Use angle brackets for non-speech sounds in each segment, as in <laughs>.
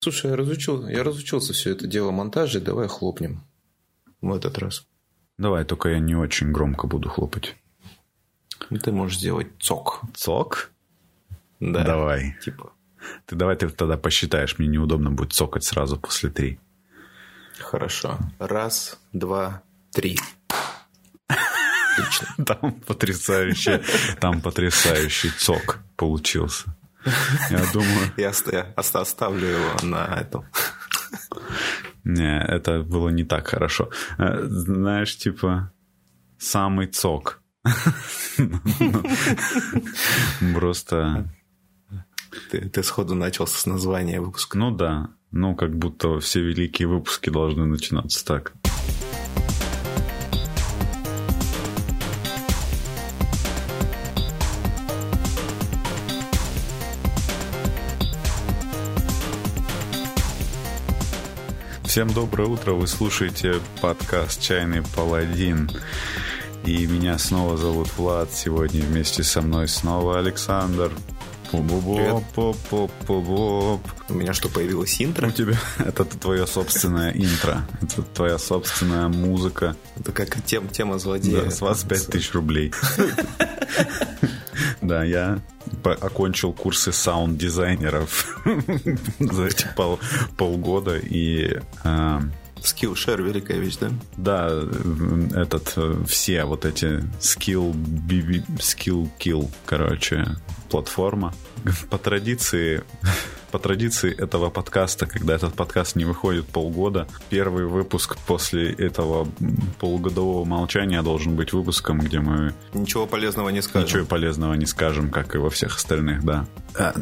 Слушай, я, разучил, я разучился все это дело монтажа, давай хлопнем в этот раз. Давай, только я не очень громко буду хлопать. Ты можешь сделать цок. Цок? Да. Давай. Типа. Ты давай ты тогда посчитаешь, мне неудобно будет цокать сразу после три. Хорошо. Раз, два, три. Отлично. <laughs> Там потрясающий, там потрясающий цок получился. <laughs> Я думаю... <laughs> Я оставлю его на этом. Не, это было не так хорошо. Э, знаешь, типа, самый цок. <laughs> Просто... Ты, ты сходу начал с названия выпуска. Ну да. Ну, как будто все великие выпуски должны начинаться так. Всем доброе утро, вы слушаете подкаст «Чайный паладин». И меня снова зовут Влад, сегодня вместе со мной снова Александр. У меня что, появилось интро? У тебя это твое собственное интро. Это твоя собственная музыка. Это как тем, тема злодея. Да, с вас 5000 рублей. Да, я окончил курсы саунд-дизайнеров за эти пол, полгода и... Э, Skillshare великая вещь, да? Да, этот, все вот эти skill, skill kill, короче, платформа. <laughs> По традиции по традиции этого подкаста, когда этот подкаст не выходит полгода, первый выпуск после этого полугодового молчания должен быть выпуском, где мы... Ничего полезного не скажем. Ничего полезного не скажем, как и во всех остальных, да. Э,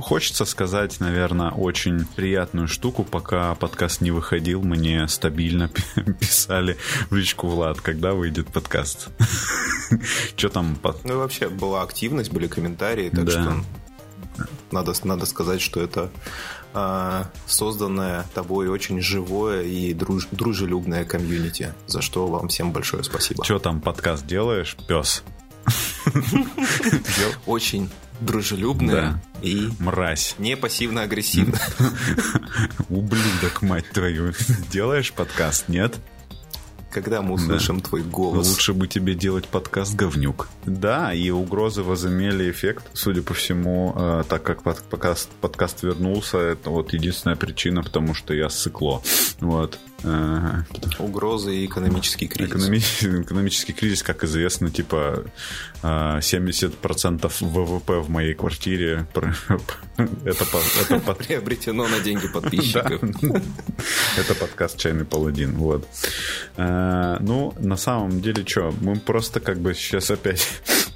хочется сказать, наверное, очень приятную штуку. Пока подкаст не выходил, мне стабильно <laughs> писали в личку Влад, когда выйдет подкаст. <laughs> Что там? Ну, вообще была активность, были комментарии, так что надо, надо сказать, что это э, созданное тобой очень живое и друж, дружелюбное комьюнити, за что вам всем большое спасибо. Что там подкаст делаешь, пес? Очень дружелюбная и мразь. Не пассивно-агрессивно. <laughs> Ублюдок, мать твою. Делаешь подкаст, нет? Когда мы услышим да. твой голос. Лучше бы тебе делать подкаст говнюк. Да, и угрозы возымели эффект, судя по всему, э, так как подкаст, подкаст вернулся, это вот единственная причина, потому что я сыкло. Вот. Угрозы и экономический кризис. Экономи- экономический кризис, как известно, типа 70% э, ВВП в моей квартире это, это приобретено на деньги <laughs> подписчиков. Это подкаст «Чайный паладин». Вот. Э, ну, на самом деле, что, мы просто как бы сейчас опять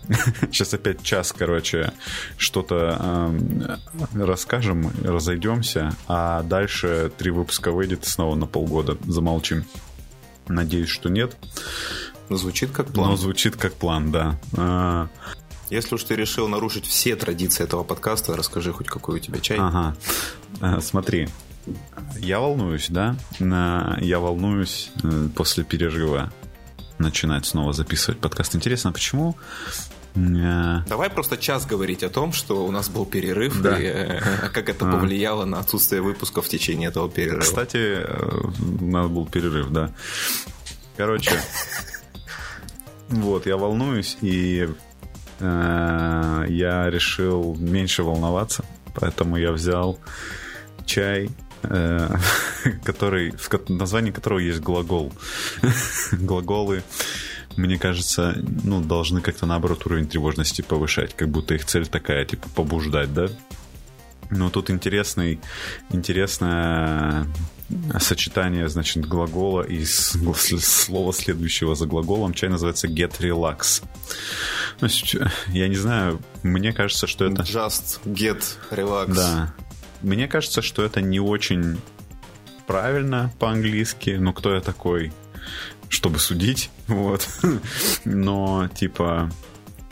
<laughs> сейчас опять час, короче, что-то э, расскажем, разойдемся, а дальше три выпуска выйдет снова на полгода замолчим. Надеюсь, что нет. Но звучит как план. Но звучит как план, да. А... Если уж ты решил нарушить все традиции этого подкаста, расскажи хоть какой у тебя чай. Ага. А, смотри, я волнуюсь, да? Я волнуюсь э, после перерыва начинать снова записывать подкаст. Интересно, почему? Э, Давай просто час говорить о том, что у нас был перерыв, да. и э, как это а. повлияло на отсутствие выпуска в течение этого перерыва. Кстати, у нас был перерыв, да. Короче, вот, я волнуюсь, и я решил меньше волноваться, поэтому я взял чай Э, <laughs> который, в названии которого есть глагол. <laughs> Глаголы, мне кажется, ну, должны как-то наоборот уровень тревожности повышать, как будто их цель такая, типа, побуждать, да? Но тут интересный, интересное сочетание, значит, глагола и слова следующего за глаголом. Чай называется get relax. Ну, я не знаю, мне кажется, что это... Just get relax. Да. Мне кажется, что это не очень правильно по-английски, но кто я такой, чтобы судить, <laughs> вот. Но, типа,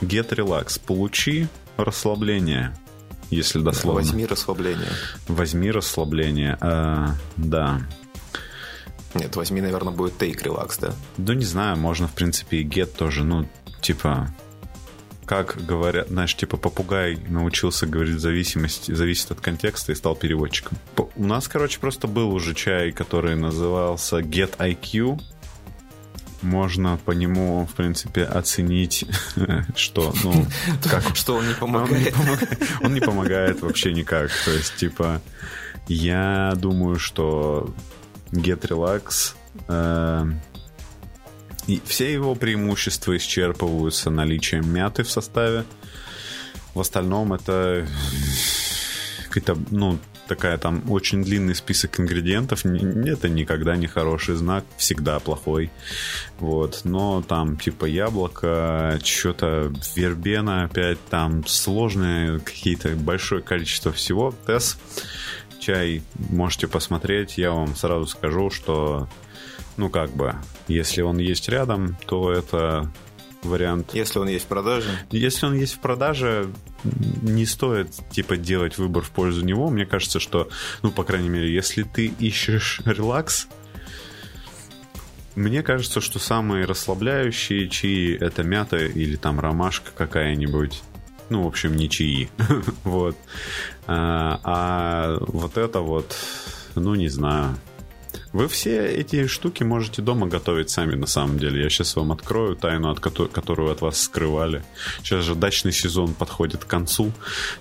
get relax, получи расслабление, если дословно. Возьми расслабление. Возьми расслабление, а, да. Нет, возьми, наверное, будет take relax, да? Да не знаю, можно, в принципе, и get тоже, ну, типа, как говорят, знаешь, типа попугай научился говорить зависимость, зависит от контекста и стал переводчиком. У нас, короче, просто был уже чай, который назывался Get IQ, можно по нему, в принципе, оценить, <laughs> что, ну, <laughs> как... Что он не помогает. Он не помогает вообще никак. То есть, типа, я думаю, что Get Relax э, и все его преимущества исчерпываются наличием мяты в составе. В остальном это какая-то, ну, такая там очень длинный список ингредиентов. Это никогда не хороший знак, всегда плохой. Вот. Но там типа яблоко, что-то вербена опять, там сложные какие-то большое количество всего. Тесс, чай можете посмотреть. Я вам сразу скажу, что ну как бы, если он есть рядом, то это вариант. Если он есть в продаже? Если он есть в продаже, не стоит, типа, делать выбор в пользу него. Мне кажется, что, ну, по крайней мере, если ты ищешь <laughs> релакс, мне кажется, что самые расслабляющие чаи — это мята или там ромашка какая-нибудь. Ну, в общем, не чаи. <laughs> вот. А, а вот это вот, ну, не знаю. Вы все эти штуки можете дома готовить сами, на самом деле. Я сейчас вам открою тайну, от ко- которую от вас скрывали. Сейчас же дачный сезон подходит к концу.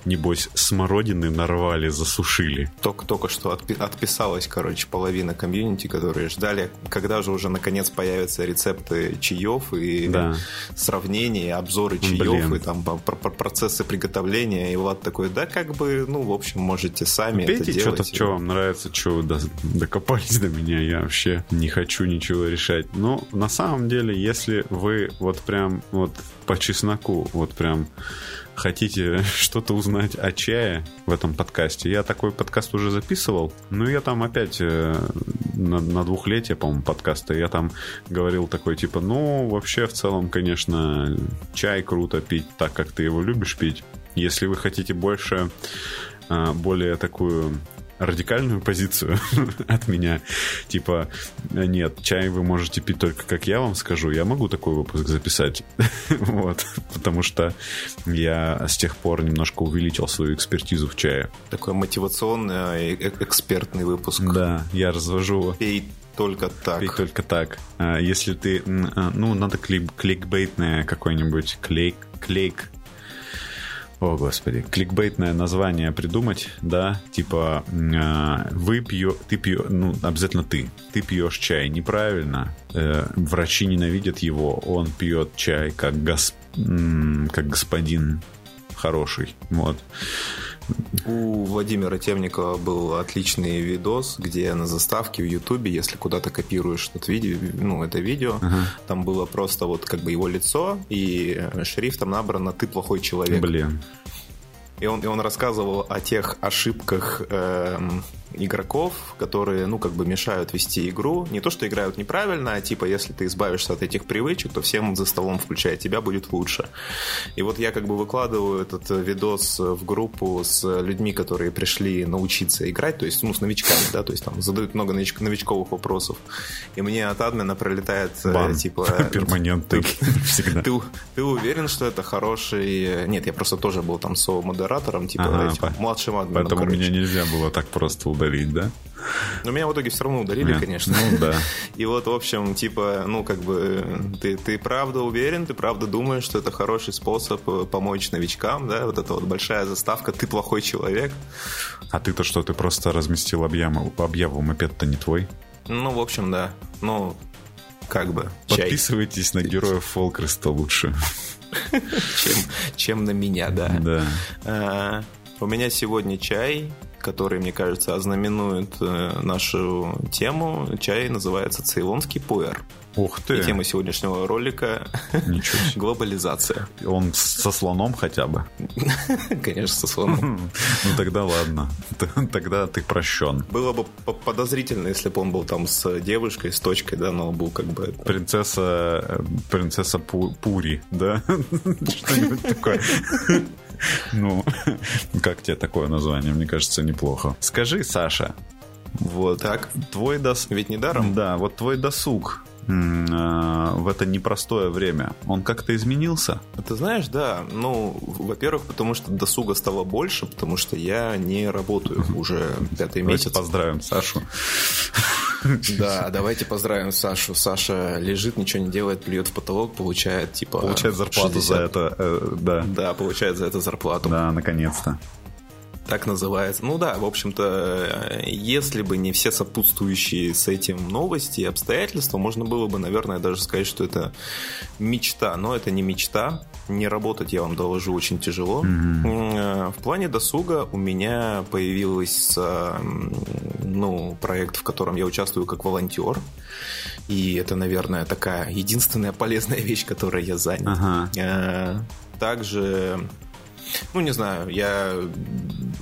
Небось, смородины нарвали, засушили. Только, только что отпи- отписалась, короче, половина комьюнити, которые ждали, когда же уже наконец появятся рецепты чаев и да. сравнения, обзоры чаев Блин. и там процессы приготовления. И вот такой, да, как бы, ну, в общем, можете сами Пейте это делать. что-то, что вам нравится, что вы докопались до меня меня, я вообще не хочу ничего решать. Но на самом деле, если вы вот прям вот по чесноку, вот прям хотите <laughs> что-то узнать о чае в этом подкасте, я такой подкаст уже записывал, но я там опять э, на, на двухлетие, по-моему, подкаста, я там говорил такой, типа, ну, вообще, в целом, конечно, чай круто пить так, как ты его любишь пить. Если вы хотите больше э, более такую радикальную позицию <laughs> от меня. Типа, нет, чай вы можете пить только как я вам скажу. Я могу такой выпуск записать. <laughs> вот. Потому что я с тех пор немножко увеличил свою экспертизу в чае. Такой мотивационный, э, экспертный выпуск. Да, я развожу... Пей только так. Пей только так. А, если ты... А, ну, надо клик, кликбейтное какой-нибудь клейк, клейк о, господи, кликбейтное название придумать, да, типа э, вы пьё, ты пьё, ну, обязательно ты, ты пьешь чай неправильно, э, врачи ненавидят его, он пьет чай как, гос, как господин хороший, вот. У Владимира Темникова был отличный видос, где на заставке в Ютубе, если куда-то копируешь это видео, ну, это видео, ага. там было просто вот как бы его лицо и шрифтом набрано «Ты плохой человек». Блин. И он, и он рассказывал о тех ошибках э, игроков, которые, ну, как бы мешают вести игру. Не то, что играют неправильно, а типа, если ты избавишься от этих привычек, то всем за столом, включая тебя, будет лучше. И вот я как бы выкладываю этот видос в группу с людьми, которые пришли научиться играть, то есть, ну, с новичками, да, то есть там задают много нович- новичковых вопросов. И мне от админа пролетает, э, Бан. типа... <laughs> Перманентный <laughs> всегда. Ты, ты уверен, что это хороший... Нет, я просто тоже был там со-модератором, типа, ага, этим, по... младшим админом, Поэтому короче. меня нельзя было так просто удалить, да? Но меня в итоге все равно удалили, Нет, конечно. Ну да. <laughs> И вот, в общем, типа, ну, как бы, ты, ты правда уверен, ты правда думаешь, что это хороший способ э, помочь новичкам, да, вот эта вот большая заставка «ты плохой человек». А ты-то что, ты просто разместил объяву, объяву мопед-то не твой? Ну, в общем, да. Ну, как бы. Подписывайтесь чай. на героев Фолкреста лучше. <laughs> чем, чем на меня, да. Да. А, у меня сегодня чай который, мне кажется, ознаменует э, нашу тему. Чай называется «Цейлонский пуэр». Ух ты! И тема сегодняшнего ролика <laughs> – глобализация. Он со слоном хотя бы? <laughs> Конечно, со слоном. Ну тогда ладно. Тогда ты прощен. Было бы подозрительно, если бы он был там с девушкой, с точкой, да, но был как бы... Принцесса... Э, принцесса Пури, да? <laughs> Что-нибудь такое. Ну, <laughs> как тебе такое название? Мне кажется, неплохо. Скажи, Саша, вот так, твой досуг... Ведь не даром? Да, вот твой досуг в это непростое время, он как-то изменился? Ты знаешь, да. Ну, во-первых, потому что досуга стало больше, потому что я не работаю уже пятый месяц. поздравим Сашу. Да, давайте поздравим Сашу. Саша лежит, ничего не делает, плюет в потолок, получает типа... Получает зарплату 60... за это, э, да. Да, получает за это зарплату. Да, наконец-то так называется. Ну да, в общем-то, если бы не все сопутствующие с этим новости и обстоятельства, можно было бы, наверное, даже сказать, что это мечта. Но это не мечта. Не работать, я вам доложу, очень тяжело. Mm-hmm. В плане досуга у меня появился ну, проект, в котором я участвую как волонтер. И это, наверное, такая единственная полезная <laughs> вещь, которой я занят. Uh-huh. Также ну, не знаю, я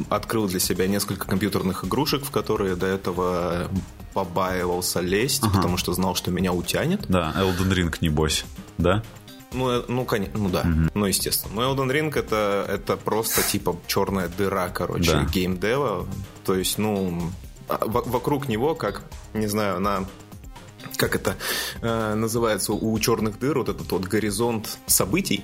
открыл для себя несколько компьютерных игрушек, в которые до этого побаивался лезть, ага. потому что знал, что меня утянет. Да, Elden Ring, небось, да? Ну, э, ну, конечно, ну да, угу. ну, естественно. Но Elden Ring это, это просто типа черная дыра, короче, да. геймдева. То есть, ну, а, вокруг него, как, не знаю, на как это э, называется у черных дыр, вот этот вот горизонт событий.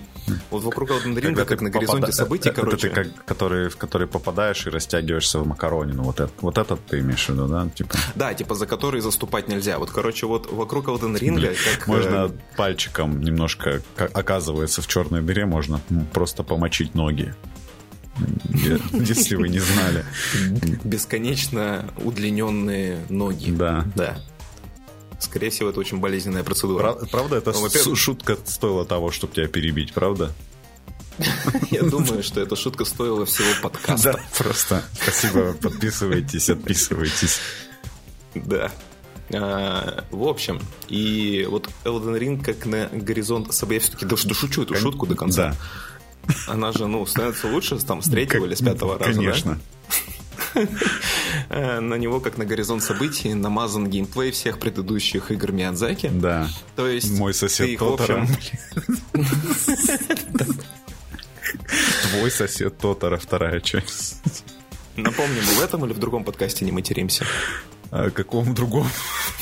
Вот вокруг Elden Ring, как, как на горизонте попада... событий, это, короче. Это ты как, который, в который попадаешь и растягиваешься в макаронину. Вот, это, вот этот ты имеешь в виду, да? Типа... Да, типа за который заступать нельзя. Вот, короче, вот вокруг Elden Ring... Как... Можно э, пальчиком немножко, оказывается, в черной дыре можно просто помочить ноги если вы не знали. Бесконечно удлиненные ноги. Да. Да. Скорее всего, это очень болезненная процедура. Правда, это ну, шутка стоила того, чтобы тебя перебить, правда? Я думаю, что эта шутка стоила всего подкаста. Да, просто спасибо, подписывайтесь, отписывайтесь. Да. А, в общем, и вот Elden Ring как на горизонт собой, я все-таки дошучу эту шутку до конца. Да. Она же, ну, становится лучше там с третьего или с пятого раза, Конечно. На него, как на горизонт событий, намазан геймплей всех предыдущих игр Миядзаки. Да. То есть... Мой сосед Тотара. <laughs> Твой сосед Тотара, вторая часть. Напомним, в этом или в другом подкасте не материмся? А каком другом?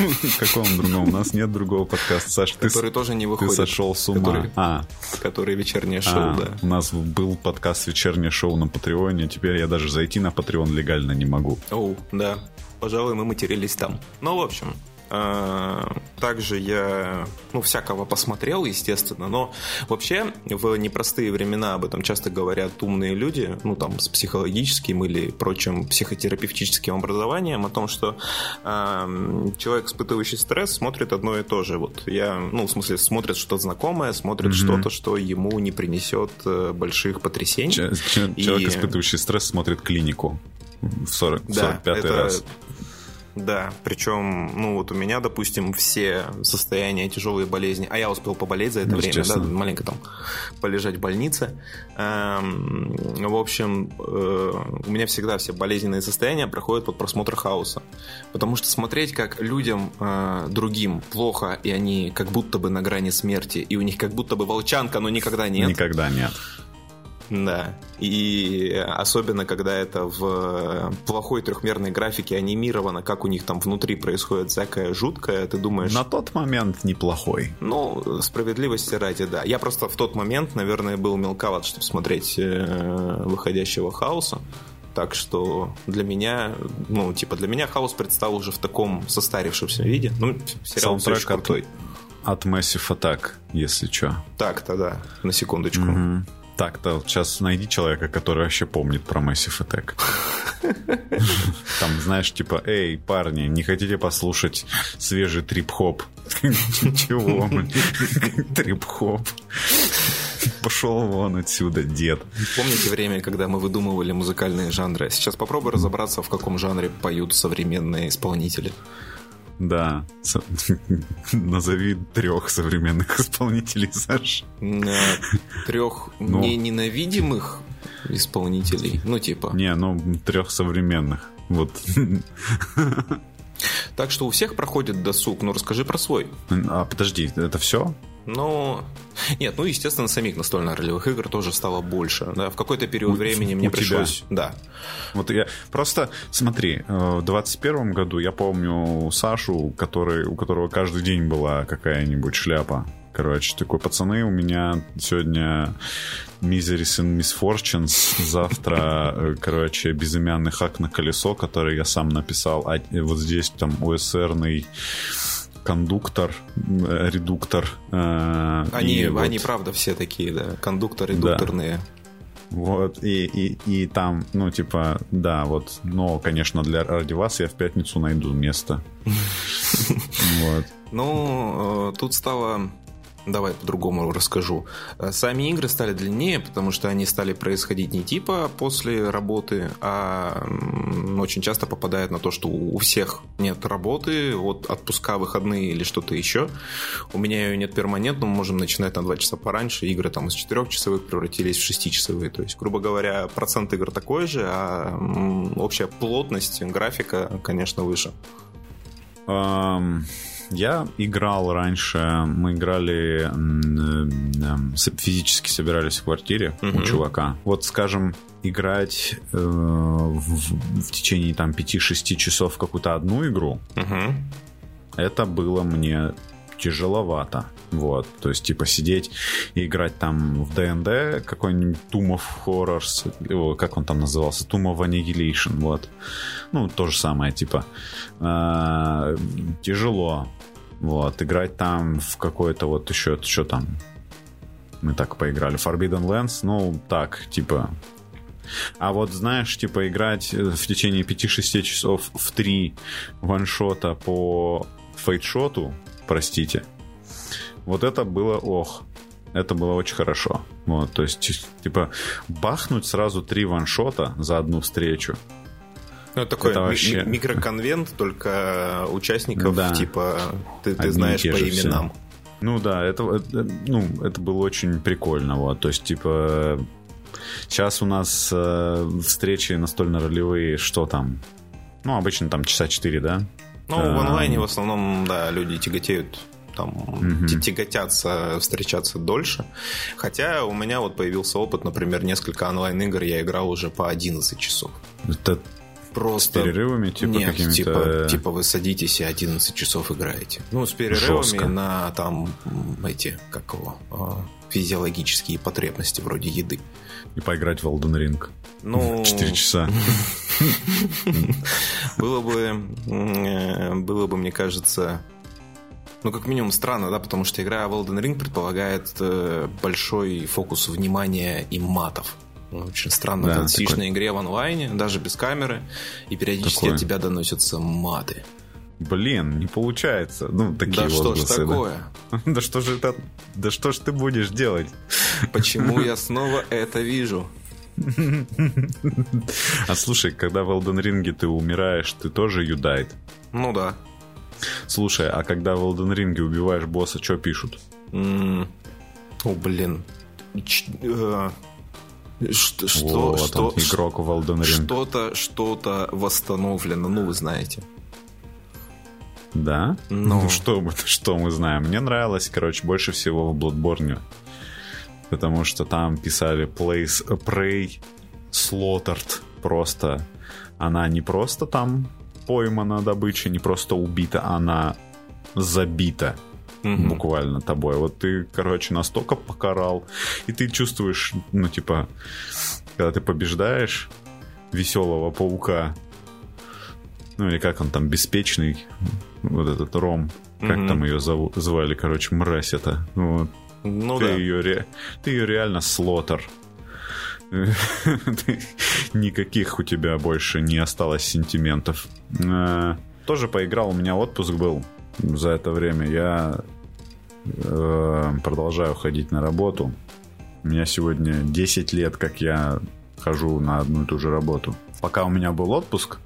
<laughs> каком другом? У нас нет другого подкаста, Саш. Который тоже не выходит. Ты сошел с ума. Который, а. который вечернее шоу, а, да. У нас был подкаст вечернее шоу на Патреоне. Теперь я даже зайти на Патреон легально не могу. Оу, да. Пожалуй, мы матерились там. Ну, в общем, также я, ну, всякого посмотрел, естественно, но вообще в непростые времена об этом часто говорят умные люди, ну, там, с психологическим или прочим психотерапевтическим образованием, о том, что э, человек, испытывающий стресс, смотрит одно и то же. Вот я, ну, в смысле, смотрит что-то знакомое, смотрит mm-hmm. что-то, что ему не принесет э, больших потрясений. Ч- человек, и... испытывающий стресс, смотрит клинику в 40, да, 45 это, раз. Да, причем, ну вот у меня, допустим, все состояния тяжелые болезни, а я успел поболеть за это ну, время, да, маленько там полежать в больнице. Эм, в общем, э, у меня всегда все болезненные состояния проходят под просмотр хаоса. Потому что смотреть, как людям э, другим плохо, и они как будто бы на грани смерти, и у них как будто бы волчанка, но никогда нет. Никогда нет. Да. И особенно, когда это в плохой трехмерной графике анимировано, как у них там внутри происходит всякое жуткое, ты думаешь... На тот момент неплохой. Ну, справедливости ради, да. Я просто в тот момент, наверное, был мелковат, чтобы смотреть э, выходящего хаоса. Так что для меня, ну, типа, для меня хаос представил уже в таком состарившемся виде. Ну, сериал все еще крутой. От Massive Attack, если что. Так-то да, на секундочку. Угу. Так-то сейчас найди человека, который вообще помнит про Massive Attack. <laughs> Там, знаешь, типа, эй, парни, не хотите послушать свежий трип-хоп? Чего? <laughs> Трип-хоп. Пошел вон отсюда, дед. Помните время, когда мы выдумывали музыкальные жанры? Сейчас попробуй разобраться, в каком жанре поют современные исполнители. Да. <laughs> Назови трех современных <laughs> исполнителей, Саш. Трех ну, не ненавидимых исполнителей. Ну, типа. Не, ну, трех современных. Вот. <laughs> Так что у всех проходит досуг. Ну, расскажи про свой. А, подожди, это все? Ну, Нет, ну, естественно, самих настольных ролевых игр тоже стало больше. Да? В какой-то период у, времени мне пришлось... Тебя. Да. Вот я... Просто смотри, э, в 21 году я помню Сашу, который, у которого каждый день была какая-нибудь шляпа. Короче, такой, пацаны, у меня сегодня Miseries and Misfortunes, завтра, э, короче, безымянный хак на колесо, который я сам написал, а вот здесь там ОСРный кондуктор, э, редуктор. Э, они, вот... они правда все такие, да, кондуктор, редукторные. Да. Вот, и, и, и там, ну, типа, да, вот, но, конечно, для ради вас я в пятницу найду место. <laughs> Вот. Ну, тут стало Давай по-другому расскажу. Э, сами игры стали длиннее, потому что они стали происходить не типа после работы, а очень часто попадает на то, что у всех нет работы, вот отпуска, выходные или что-то еще. У меня ее нет перманентно, мы можем начинать на 2 часа пораньше. Игры там из 4-часовых превратились в 6-часовые. То есть, грубо говоря, процент игр такой же, а общая плотность графика, конечно, выше. Um... Я играл раньше, мы играли, физически собирались в квартире uh-huh. у чувака. Вот, скажем, играть э, в, в течение там 5-6 часов какую-то одну игру, uh-huh. это было мне тяжеловато. Вот, то есть, типа, сидеть и играть там в ДНД, какой-нибудь Tomb of Horrors, как он там назывался, Tomb of Annihilation, вот. Ну, то же самое, типа. Э, тяжело. Вот, играть там в какой-то вот еще, что там, мы так поиграли, Forbidden Lands, ну, так, типа, а вот, знаешь, типа, играть в течение 5-6 часов в 3 ваншота по фейтшоту, простите, вот это было ох. Это было очень хорошо. Вот, то есть, типа, бахнуть сразу три ваншота за одну встречу. Ну, такой это вообще... микроконвент, только участников, да. типа, ты, ты знаешь по именам. Все. Ну да, это, это, ну, это было очень прикольно. Вот. То есть, типа, сейчас у нас э, встречи настольно-ролевые, что там? Ну, обычно там часа 4, да? Ну, в онлайне в основном, да, люди тяготеют там угу. тяготятся встречаться дольше. Хотя у меня вот появился опыт, например, несколько онлайн-игр я играл уже по 11 часов. Это просто... С перерывами, типа Нет, какими-то... Типа, типа вы садитесь и 11 часов играете. Ну, с перерывами Жестко. на там эти, как его, а, физиологические потребности вроде еды. И поиграть в Elden Ring. Ну... <laughs> 4 часа. <laughs> Было бы, э, было бы, мне кажется, ну, как минимум странно, да, потому что игра в Elden Ring предполагает э, большой фокус внимания и матов. Очень странно, да, когда сидишь на игре в онлайне, даже без камеры, и периодически такое. от тебя доносятся маты. Блин, не получается. Ну, такие да что ж такое? <laughs> Да что же это... Да что ж ты будешь делать? Почему я <laughs> снова это вижу? А слушай, когда в Elden Ring ты умираешь, ты тоже юдайт? Ну да. Слушай, а когда в Elden Ring убиваешь босса, что пишут? О, блин. Что, что, вот что, игрок в Elden Ring. Что-то, что-то восстановлено, ну вы знаете. Да? Ну, что, что мы знаем? Мне нравилось, короче, больше всего в Bloodborne. Потому что там писали place, Prey Slaughtered. Просто она не просто там поймана добыча, не просто убита, она забита угу. буквально тобой. Вот ты, короче, настолько покарал, и ты чувствуешь, ну, типа, когда ты побеждаешь веселого паука, ну, или как он там, беспечный, вот этот Ром, как угу. там ее зову, звали, короче, мразь это. Вот. Ну ты да. Ее, ты ее реально слотер. <laughs> Никаких у тебя больше не осталось сентиментов. Э, тоже поиграл, у меня отпуск был за это время. Я э, продолжаю ходить на работу. У меня сегодня 10 лет, как я хожу на одну и ту же работу. Пока у меня был отпуск,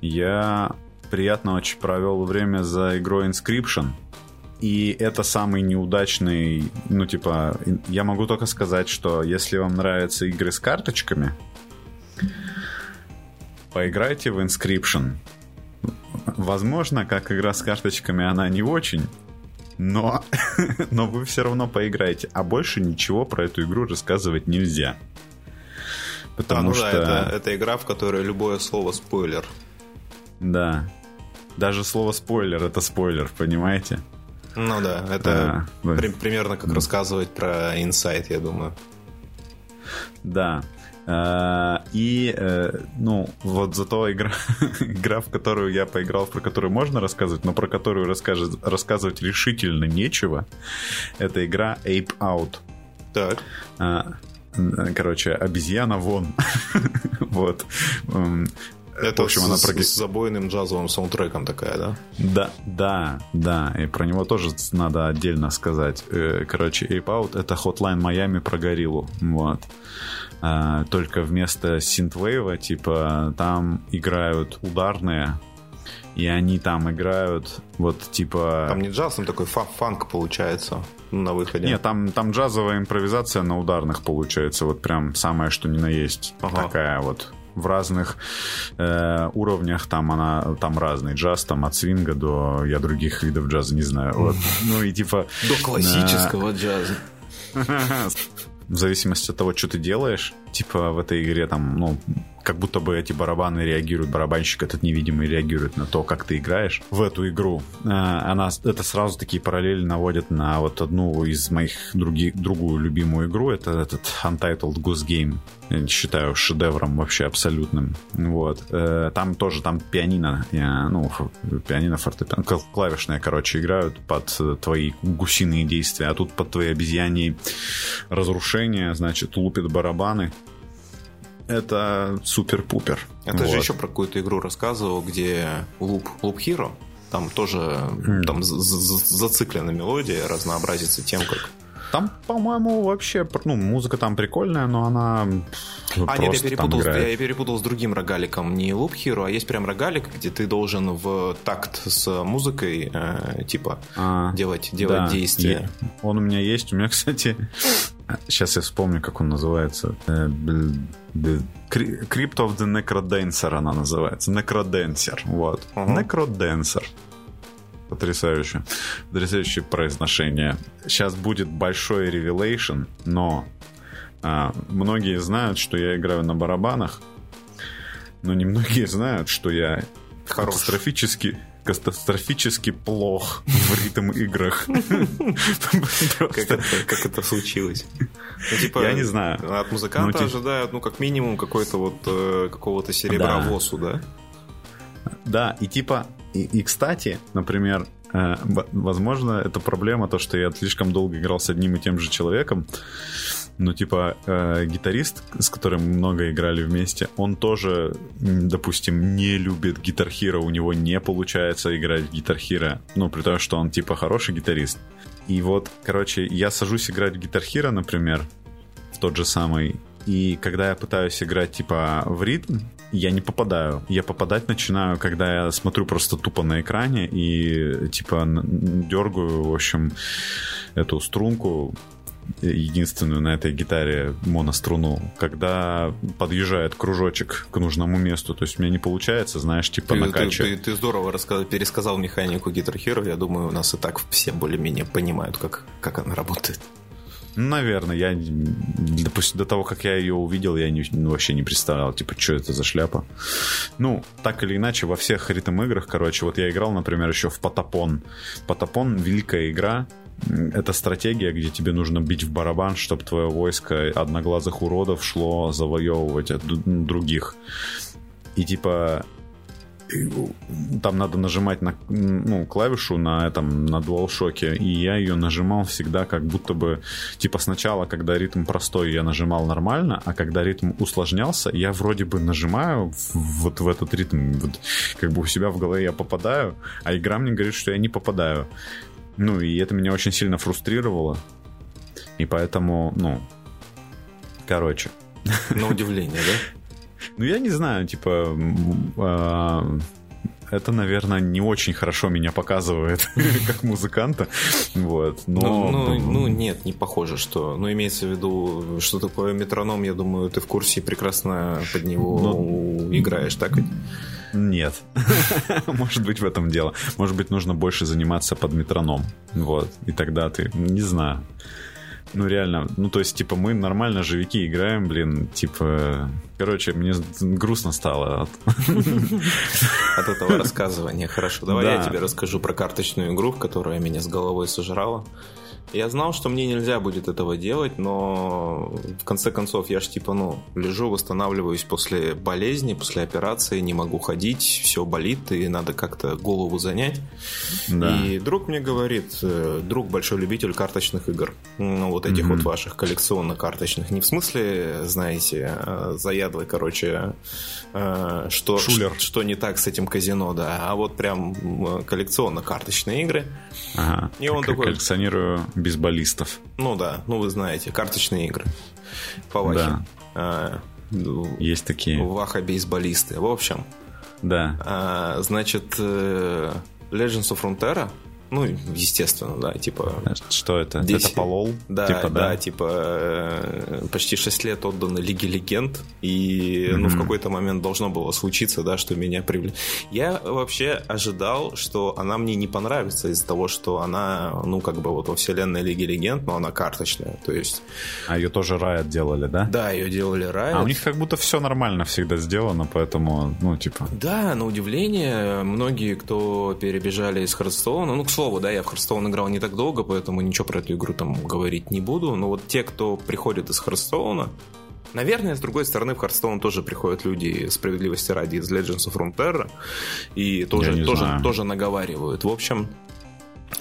я приятно очень провел время за игрой Inscription. И это самый неудачный, ну, типа, я могу только сказать, что если вам нравятся игры с карточками, поиграйте в Inscription. Возможно, как игра с карточками, она не очень, но, <laughs> но вы все равно поиграете. А больше ничего про эту игру рассказывать нельзя. Потому а, ну что... да, это, это игра, в которой любое слово спойлер. Да. Даже слово спойлер это спойлер, понимаете? Ну да, это а, при, примерно как рассказывать про инсайт, я думаю. Да. А, и, э, ну, вот зато игра, <laughs> игра, в которую я поиграл, про которую можно рассказывать, но про которую расскажет, рассказывать решительно нечего, это игра Ape Out. Так. А, короче, обезьяна вон. <laughs> вот. Это в общем, с, она про... с забойным джазовым саундтреком такая, да? Да, да, да. И про него тоже надо отдельно сказать. Э, короче, Ape Out — это Hotline Miami про гориллу. Вот. А, только вместо синтвейва, типа, там играют ударные, и они там играют вот типа... Там не джаз, там такой фанк получается на выходе. Нет, там, там джазовая импровизация на ударных получается, вот прям самое что ни на есть. Ага. Такая вот в разных э, уровнях. Там она там разный джаз там от свинга до я других видов джаза не знаю. Вот. Ну и типа до классического джаза. <laughs> в зависимости от того, что ты делаешь, типа в этой игре там, ну, как будто бы эти барабаны реагируют, барабанщик этот невидимый реагирует на то, как ты играешь в эту игру. Э, она, это сразу такие параллели наводит на вот одну из моих других, другую любимую игру, это этот Untitled Goose Game. Я считаю шедевром вообще абсолютным. Вот. Э, там тоже, там пианино, ну, пианино, фортепиано, клавишные, короче, играют под твои гусиные действия, а тут под твои обезьяне разрушения, значит, лупит барабаны это супер-пупер. Это вот. же еще про какую-то игру рассказывал, где Loop, Loop Hero, там тоже mm. там зациклена мелодия, разнообразится тем, как там, по-моему, вообще, ну, музыка там прикольная, но она ну, а, нет, я перепутал, я перепутал с другим рогаликом. Не Loop Hero, а есть прям рогалик, где ты должен в такт с музыкой, э, типа, а, делать, делать да, действия. Я, он у меня есть. У меня, <laughs> кстати, сейчас я вспомню, как он называется. Э, Crypt of the Necrodancer она называется. Necrodancer, вот. Uh-huh. Necrodancer. Потрясающе. Потрясающее произношение. Сейчас будет большой ревелейшн, но а, многие знают, что я играю на барабанах, но немногие знают, что я Хорош. катастрофически катастрофически плох в ритм играх. Как это случилось? Ну, типа, Я не знаю. От музыканта ну, ожидают, ну, как минимум, какой-то вот э, какого-то серебра в да? Да, и типа и, и кстати, например, э, возможно, это проблема, то, что я слишком долго играл с одним и тем же человеком. Ну, типа, э, гитарист, с которым много играли вместе, он тоже, допустим, не любит Hero, у него не получается играть Hero. Ну, при том, что он, типа, хороший гитарист. И вот, короче, я сажусь играть Hero, например, в тот же самый, и когда я пытаюсь играть, типа, в ритм, я не попадаю. Я попадать начинаю, когда я смотрю просто тупо на экране и типа дергаю, в общем, эту струнку единственную на этой гитаре моноструну, когда подъезжает кружочек к нужному месту. То есть у меня не получается, знаешь, типа ты, накачивать. Ты, ты, ты здорово рассказал, пересказал механику Guitar Hero. Я думаю, у нас и так все более-менее понимают, как, как она работает. Наверное, я допустим, до того, как я ее увидел, я не, ну, вообще не представлял, типа, что это за шляпа. Ну, так или иначе, во всех ритм-играх, короче, вот я играл, например, еще в Потапон. Потапон — великая игра, это стратегия, где тебе нужно бить в барабан, чтобы твое войско одноглазых уродов шло завоевывать от других. И типа там надо нажимать на ну, клавишу на этом, на DualShock, и я ее нажимал всегда как будто бы, типа сначала, когда ритм простой, я нажимал нормально, а когда ритм усложнялся, я вроде бы нажимаю вот в этот ритм, вот, как бы у себя в голове я попадаю, а игра мне говорит, что я не попадаю. Ну, и это меня очень сильно фрустрировало, и поэтому, ну, короче. На удивление, да? Ну, я не знаю, типа... Э, это, наверное, не очень хорошо меня показывает <laughs> как музыканта. Вот. Но, ну, ну, ну, нет, не похоже, что. Ну, имеется в виду, что такое метроном, я думаю, ты в курсе прекрасно под него ну, играешь, так ведь? Нет. <laughs> Может быть, в этом дело. Может быть, нужно больше заниматься под метроном. Вот. И тогда ты... Не знаю. Ну, реально, ну, то есть, типа, мы нормально живики играем, блин, типа... Короче, мне грустно стало от... <laughs> От этого рассказывания. Хорошо, давай я тебе расскажу про карточную игру, которая меня с головой сожрала. Я знал, что мне нельзя будет этого делать, но в конце концов я ж типа, ну, лежу, восстанавливаюсь после болезни, после операции, не могу ходить, все болит, и надо как-то голову занять. Да. И друг мне говорит, э, друг большой любитель карточных игр, ну, вот этих mm-hmm. вот ваших коллекционно-карточных, не в смысле, знаете, э, заядлый, короче, э, что, Шулер. что не так с этим казино, да, а вот прям коллекционно-карточные игры. Ага. И он такой... Коллекционирую бейсболистов. Ну да, ну вы знаете, карточные игры. По Вахе. Да. А, Есть такие. Ваха бейсболисты. В общем. Да. А, значит, э, Legends of Frontera ну, естественно, да, типа... Что это? 10... Это полол? Да, типа, да, да, типа э, почти 6 лет отданы Лиге Легенд, и mm-hmm. ну, в какой-то момент должно было случиться, да, что меня привлекли. Я вообще ожидал, что она мне не понравится из-за того, что она, ну, как бы вот во вселенной Лиги Легенд, но она карточная, то есть... А ее тоже Riot делали, да? Да, ее делали Riot. А у них как будто все нормально всегда сделано, поэтому, ну, типа... Да, на удивление, многие, кто перебежали из Hearthstone а, ну, к слову, да, я в Hearthstone играл не так долго, поэтому ничего про эту игру там говорить не буду. Но вот те, кто приходит из Hearthstone, Наверное, с другой стороны, в Hearthstone тоже приходят люди справедливости ради из Legends of Runeterra и тоже, тоже, тоже наговаривают. В общем,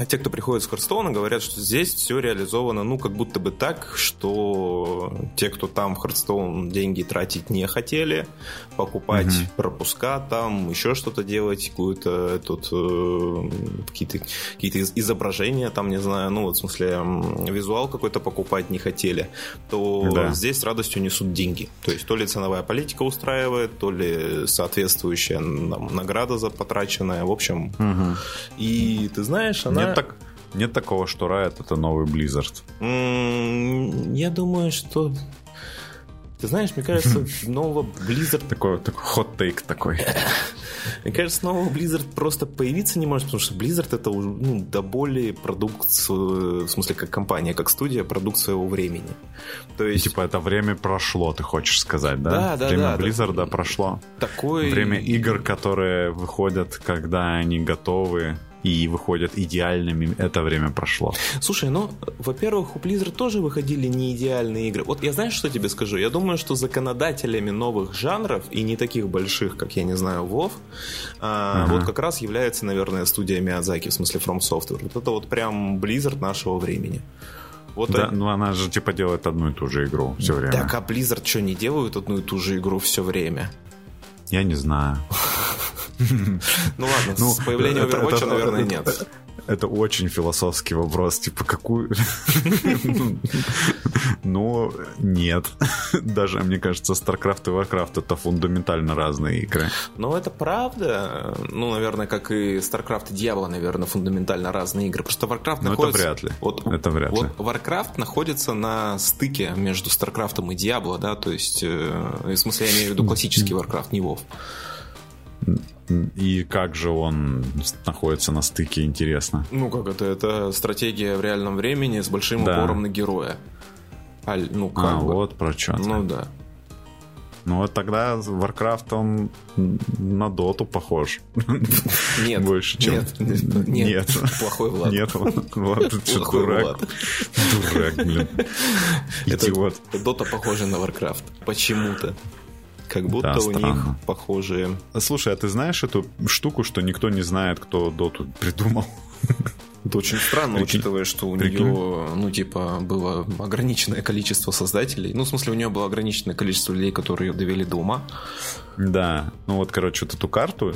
те, кто приходит с Hearthstone а, говорят, что здесь все реализовано, ну, как будто бы так, что те, кто там в Hearthstone деньги тратить не хотели, покупать угу. пропуска там, еще что-то делать, какую-то тут э, какие-то какие изображения там, не знаю, ну, вот в смысле визуал какой-то покупать не хотели, то да. здесь с радостью несут деньги. То есть то ли ценовая политика устраивает, то ли соответствующая там, награда за потраченная, в общем. Угу. И ты знаешь, она нет, так, нет такого, что Riot это новый Blizzard. Я думаю, что ты знаешь, мне кажется, <laughs> нового Blizzard... Такой, такой хот-тейк такой. <laughs> Мне кажется, нового Blizzard просто появиться не может, потому что Blizzard это ну, до более продукцию, в смысле, как компания, как студия, продукт своего времени. То есть... Типа это время прошло, ты хочешь сказать, да? Да, да, Время да, Blizzard да, прошло. Такое... Время игр, которые выходят, когда они готовы и выходят идеальными, это время прошло. Слушай, ну, во-первых, у Blizzard тоже выходили не идеальные игры. Вот я знаешь, что тебе скажу? Я думаю, что законодателями новых жанров, и не таких больших, как, я не знаю, WoW, а, ага. вот как раз является, наверное, студия Миядзаки, в смысле From Software. Вот это вот прям Blizzard нашего времени. Вот да, они... ну она же типа делает одну и ту же игру все время. Так, а Blizzard что, не делают одну и ту же игру все время? Я не знаю. Ну ладно, ну, с появлением Overwatch, наверное, нет. Это очень философский вопрос, типа какую... Но нет. Даже, мне кажется, StarCraft и Warcraft это фундаментально разные игры. Ну, это правда. Ну, наверное, как и StarCraft и Diablo, наверное, фундаментально разные игры. Просто Warcraft Но находится... это вряд ли. Вот, это вряд вот ли. Warcraft находится на стыке между StarCraft и Diablo, да, то есть, э, в смысле, я имею в виду <laughs> классический Warcraft, не WoW. И как же он находится на стыке, интересно? Ну, как это? Это стратегия в реальном времени с большим да. упором на героя. А, ну, как а бы. вот про что Ну, да. Ну, вот тогда Warcraft, он на доту похож. Нет. Больше, чем... Нет, нет. нет. Плохой Влад. Нет, Влад, что, дурак? Дурак, блин. Идиот. Дота похожа на Warcraft. Почему-то. Как будто да, у странно. них похожие. Слушай, а ты знаешь эту штуку, что никто не знает, кто доту придумал? Это очень странно, Прикинь. учитывая, что у Прикинь. нее, ну, типа, было ограниченное количество создателей. Ну, в смысле, у нее было ограниченное количество людей, которые ее довели до ума. Да. Ну, вот, короче, вот эту карту,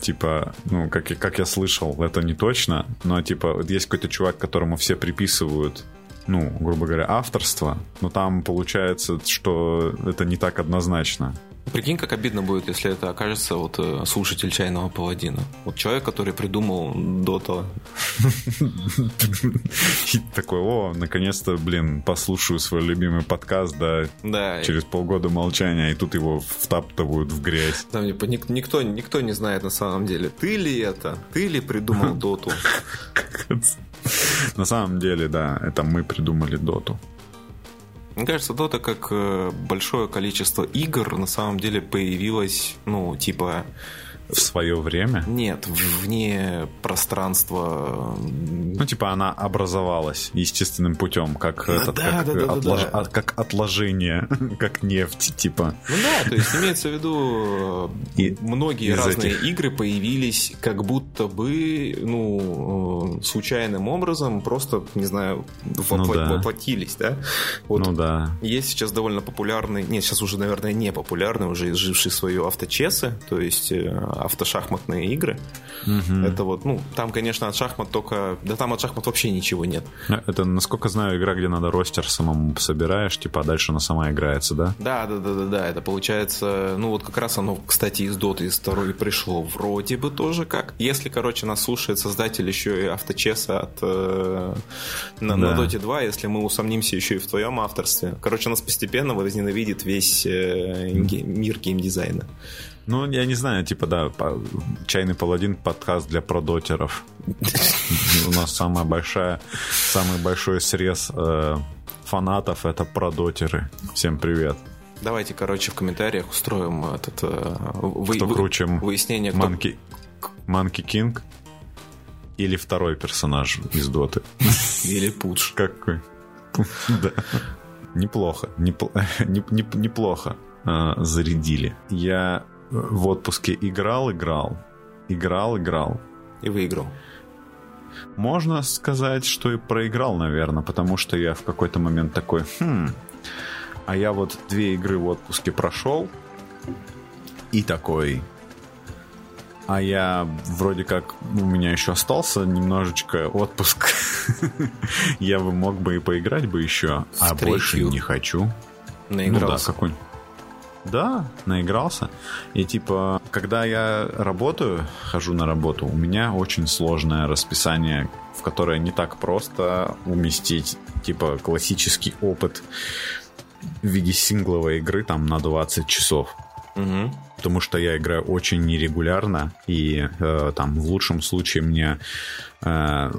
типа, ну, как, как я слышал, это не точно, но, типа, вот есть какой-то чувак, которому все приписывают ну, грубо говоря, авторство, но там получается, что это не так однозначно. Прикинь, как обидно будет, если это окажется вот э, слушатель чайного паладина. Вот человек, который придумал Дота. Такой, о, наконец-то, блин, послушаю свой любимый подкаст, да, да через полгода молчания, и тут его втаптывают в грязь. Там никто, никто не знает на самом деле, ты ли это, ты ли придумал <laughs> Доту. На самом деле, да, это мы придумали Доту. Мне кажется, Dota как э, большое количество игр на самом деле появилось, ну, типа в свое время? Нет, вне пространства. Ну, типа она образовалась естественным путем, как, да, этот, да, как, да, да, отлож... да. как отложение, <laughs> как нефть, типа. Ну да, то есть имеется в виду, И многие разные этих... игры появились как будто бы, ну, случайным образом, просто, не знаю, ну, да. воплотились, да? Вот ну да. Есть сейчас довольно популярный, нет, сейчас уже, наверное, не популярный, уже изживший свое авточесы, то есть э, автошахматные игры. Угу. Это вот, ну, там, конечно, от шахмат только... Да там от шахмат вообще ничего нет. Это, насколько знаю, игра, где надо ростер самому собираешь, типа, а дальше она сама играется, да? Да, да, да, да, да. Это получается... Ну, вот как раз оно, кстати, из Dota, из второй пришло вроде бы тоже как. Если, короче, нас слушает создатель еще и авточеса от... Э, на, да. на Dota 2, если мы усомнимся еще и в твоем авторстве. Короче, нас постепенно возненавидит весь э, мир геймдизайна. Ну, я не знаю, типа, да, чайный паладин подкаст для продотеров. У нас самая большая, самый большой срез э, фанатов это продотеры. Всем привет. Давайте, короче, в комментариях устроим этот э, вы, кто круче выяснение. Кто... Манки, Манки Кинг или второй персонаж из Доты. Или Пудж. Какой? Да. Неплохо. <laughs> Неплохо э, зарядили. Я в отпуске играл, играл, играл, играл. И выиграл. Можно сказать, что и проиграл, наверное, потому что я в какой-то момент такой, хм, а я вот две игры в отпуске прошел, и такой, а я вроде как, у меня еще остался немножечко отпуск. <laughs> я бы мог бы и поиграть бы еще, а больше не хочу. Наигрался. Ну да, какой да, наигрался. И типа, когда я работаю, хожу на работу, у меня очень сложное расписание, в которое не так просто уместить, типа, классический опыт в виде сингловой игры там на 20 часов. Угу. Потому что я играю очень нерегулярно, и э, там в лучшем случае мне э,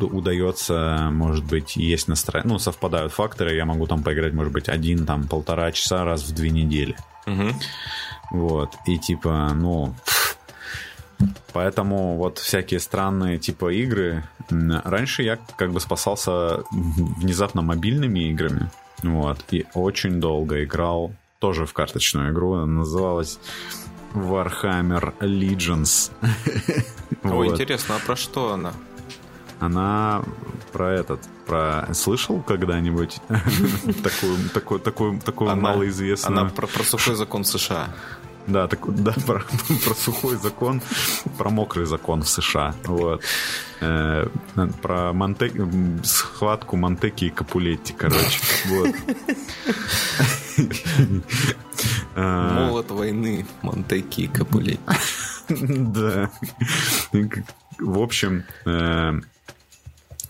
удается, может быть, есть настроение, ну, совпадают факторы, я могу там поиграть, может быть, один, там, полтора часа раз в две недели. Угу. Вот, и типа, ну, Поэтому вот всякие странные типа игры. Раньше я как бы спасался внезапно мобильными играми. Вот. И очень долго играл тоже в карточную игру. Она называлась Warhammer Legions. О, интересно, а про что она? Она про этот, про... Слышал когда-нибудь <laughs> такую, такую, такую, малоизвестную... Она про сухой закон США. Да, так, да <laughs> про, про сухой закон, про мокрый закон в США. Вот. Э, про Монте... схватку Монтеки и Капулетти, короче. Вот. <laughs> Молот войны Монтеки и Капулетти. <laughs> Да. В общем, э,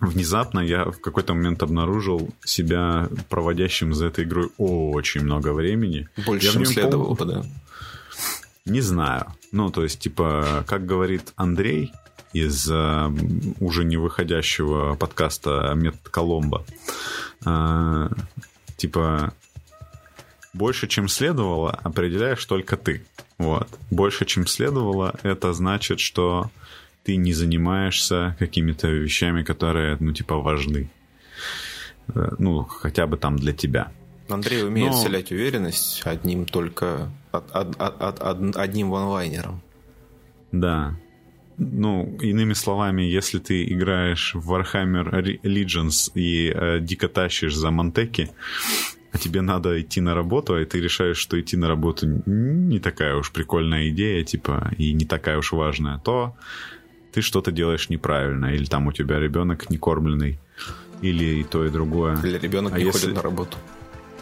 внезапно я в какой-то момент обнаружил себя проводящим за этой игрой очень много времени. Больше, чем следовало бы, да. Не знаю. Ну, то есть, типа, как говорит Андрей из э, уже не выходящего подкаста «Метод Коломбо», э, типа, больше, чем следовало, определяешь только ты. Вот. Больше, чем следовало, это значит, что ты не занимаешься какими-то вещами, которые, ну, типа, важны. Э, ну, хотя бы там для тебя. Андрей умеет Но... вселять уверенность одним только от, от, от, одним ванлайнером. Да. Ну, иными словами, если ты играешь в Warhammer Legends и э, дико тащишь за Монтеки, а тебе надо идти на работу, а ты решаешь, что идти на работу не такая уж прикольная идея, типа, и не такая уж важная, то ты что-то делаешь неправильно, или там у тебя ребенок не кормленный, или и то, и другое. Или ребенок а не если... ходит на работу.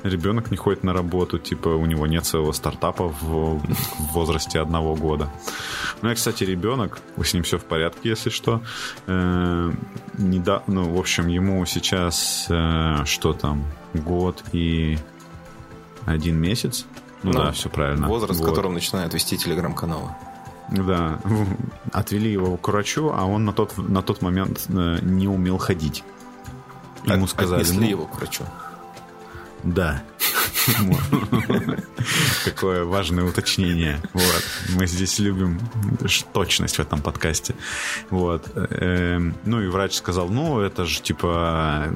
Ребенок не ходит на работу, типа у него нет своего стартапа в, в возрасте одного года. У меня, кстати, ребенок, с ним все в порядке, если что. Э, не да, ну, в общем, ему сейчас э, что там, год и один месяц. Ну, ну да, все правильно. Возраст, вот. в котором начинает вести телеграм-каналы. Да, отвели его к врачу, а он на тот, на тот момент э, не умел ходить. Ему От, сказали... Отнесли ну, его к врачу. Да. Какое важное уточнение. Вот. Мы здесь любим точность в этом подкасте. Вот. Эм, ну и врач сказал, ну это же типа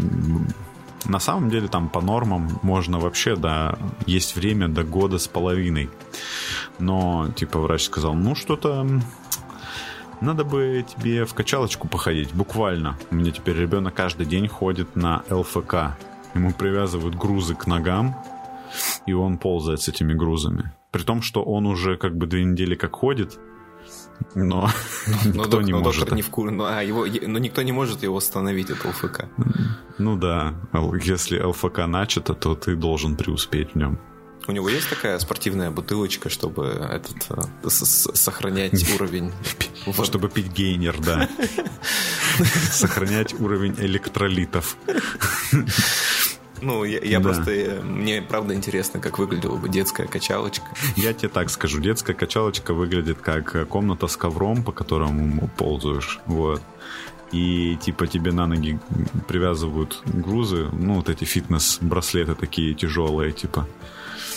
на самом деле там по нормам можно вообще, да, есть время до года с половиной. Но, типа, врач сказал, ну что-то надо бы тебе в качалочку походить, буквально. У меня теперь ребенок каждый день ходит на ЛФК. Ему привязывают грузы к ногам, и он ползает с этими грузами. При том, что он уже как бы две недели как ходит, но <laughs> но никто не может. Не в кур... но, а, его... но никто не может его остановить, это ЛФК. Ну да, если ЛФК начато, то ты должен преуспеть в нем. У него есть такая спортивная бутылочка, чтобы этот э, сохранять <laughs> уровень. Чтобы пить гейнер, да. <laughs> Сохранять уровень электролитов. Ну, я, я да. просто... Э, мне правда интересно, как выглядела бы детская качалочка. Я тебе так скажу. Детская качалочка выглядит как комната с ковром, по которому ползаешь. Вот. И типа тебе на ноги привязывают грузы, ну, вот эти фитнес-браслеты такие тяжелые, типа.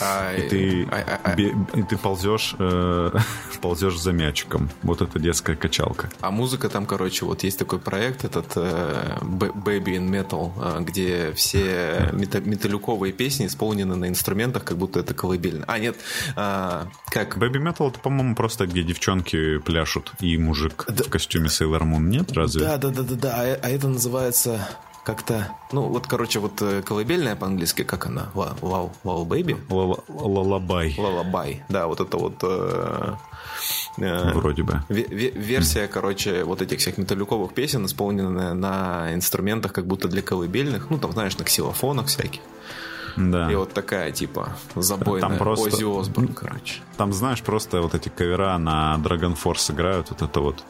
А, и ты, а, а, и ты ползешь, э, <laughs> ползешь за мячиком. Вот это детская качалка. А музыка там, короче, вот есть такой проект, этот э, Baby in Metal, э, где все мета металюковые песни исполнены на инструментах, как будто это колыбельно. А, нет, э, как... Baby Metal это, по-моему, просто где девчонки пляшут и мужик да. в костюме Sailor Moon, нет, разве? Да, да, да, да, да. А, а это называется как-то... Ну, вот, короче, вот э, колыбельная по-английски, как она? Wow, wow, baby? Lullaby. Lullaby, да, вот это вот... Э, э, Вроде бы. Версия, короче, вот этих всех металлюговых песен, исполненная на инструментах как будто для колыбельных. Ну, там, знаешь, на ксилофонах всяких. Да. И вот такая, типа, забойная там просто, Оззи Осборн, короче. Там, знаешь, просто вот эти кавера на DragonForce играют, вот это вот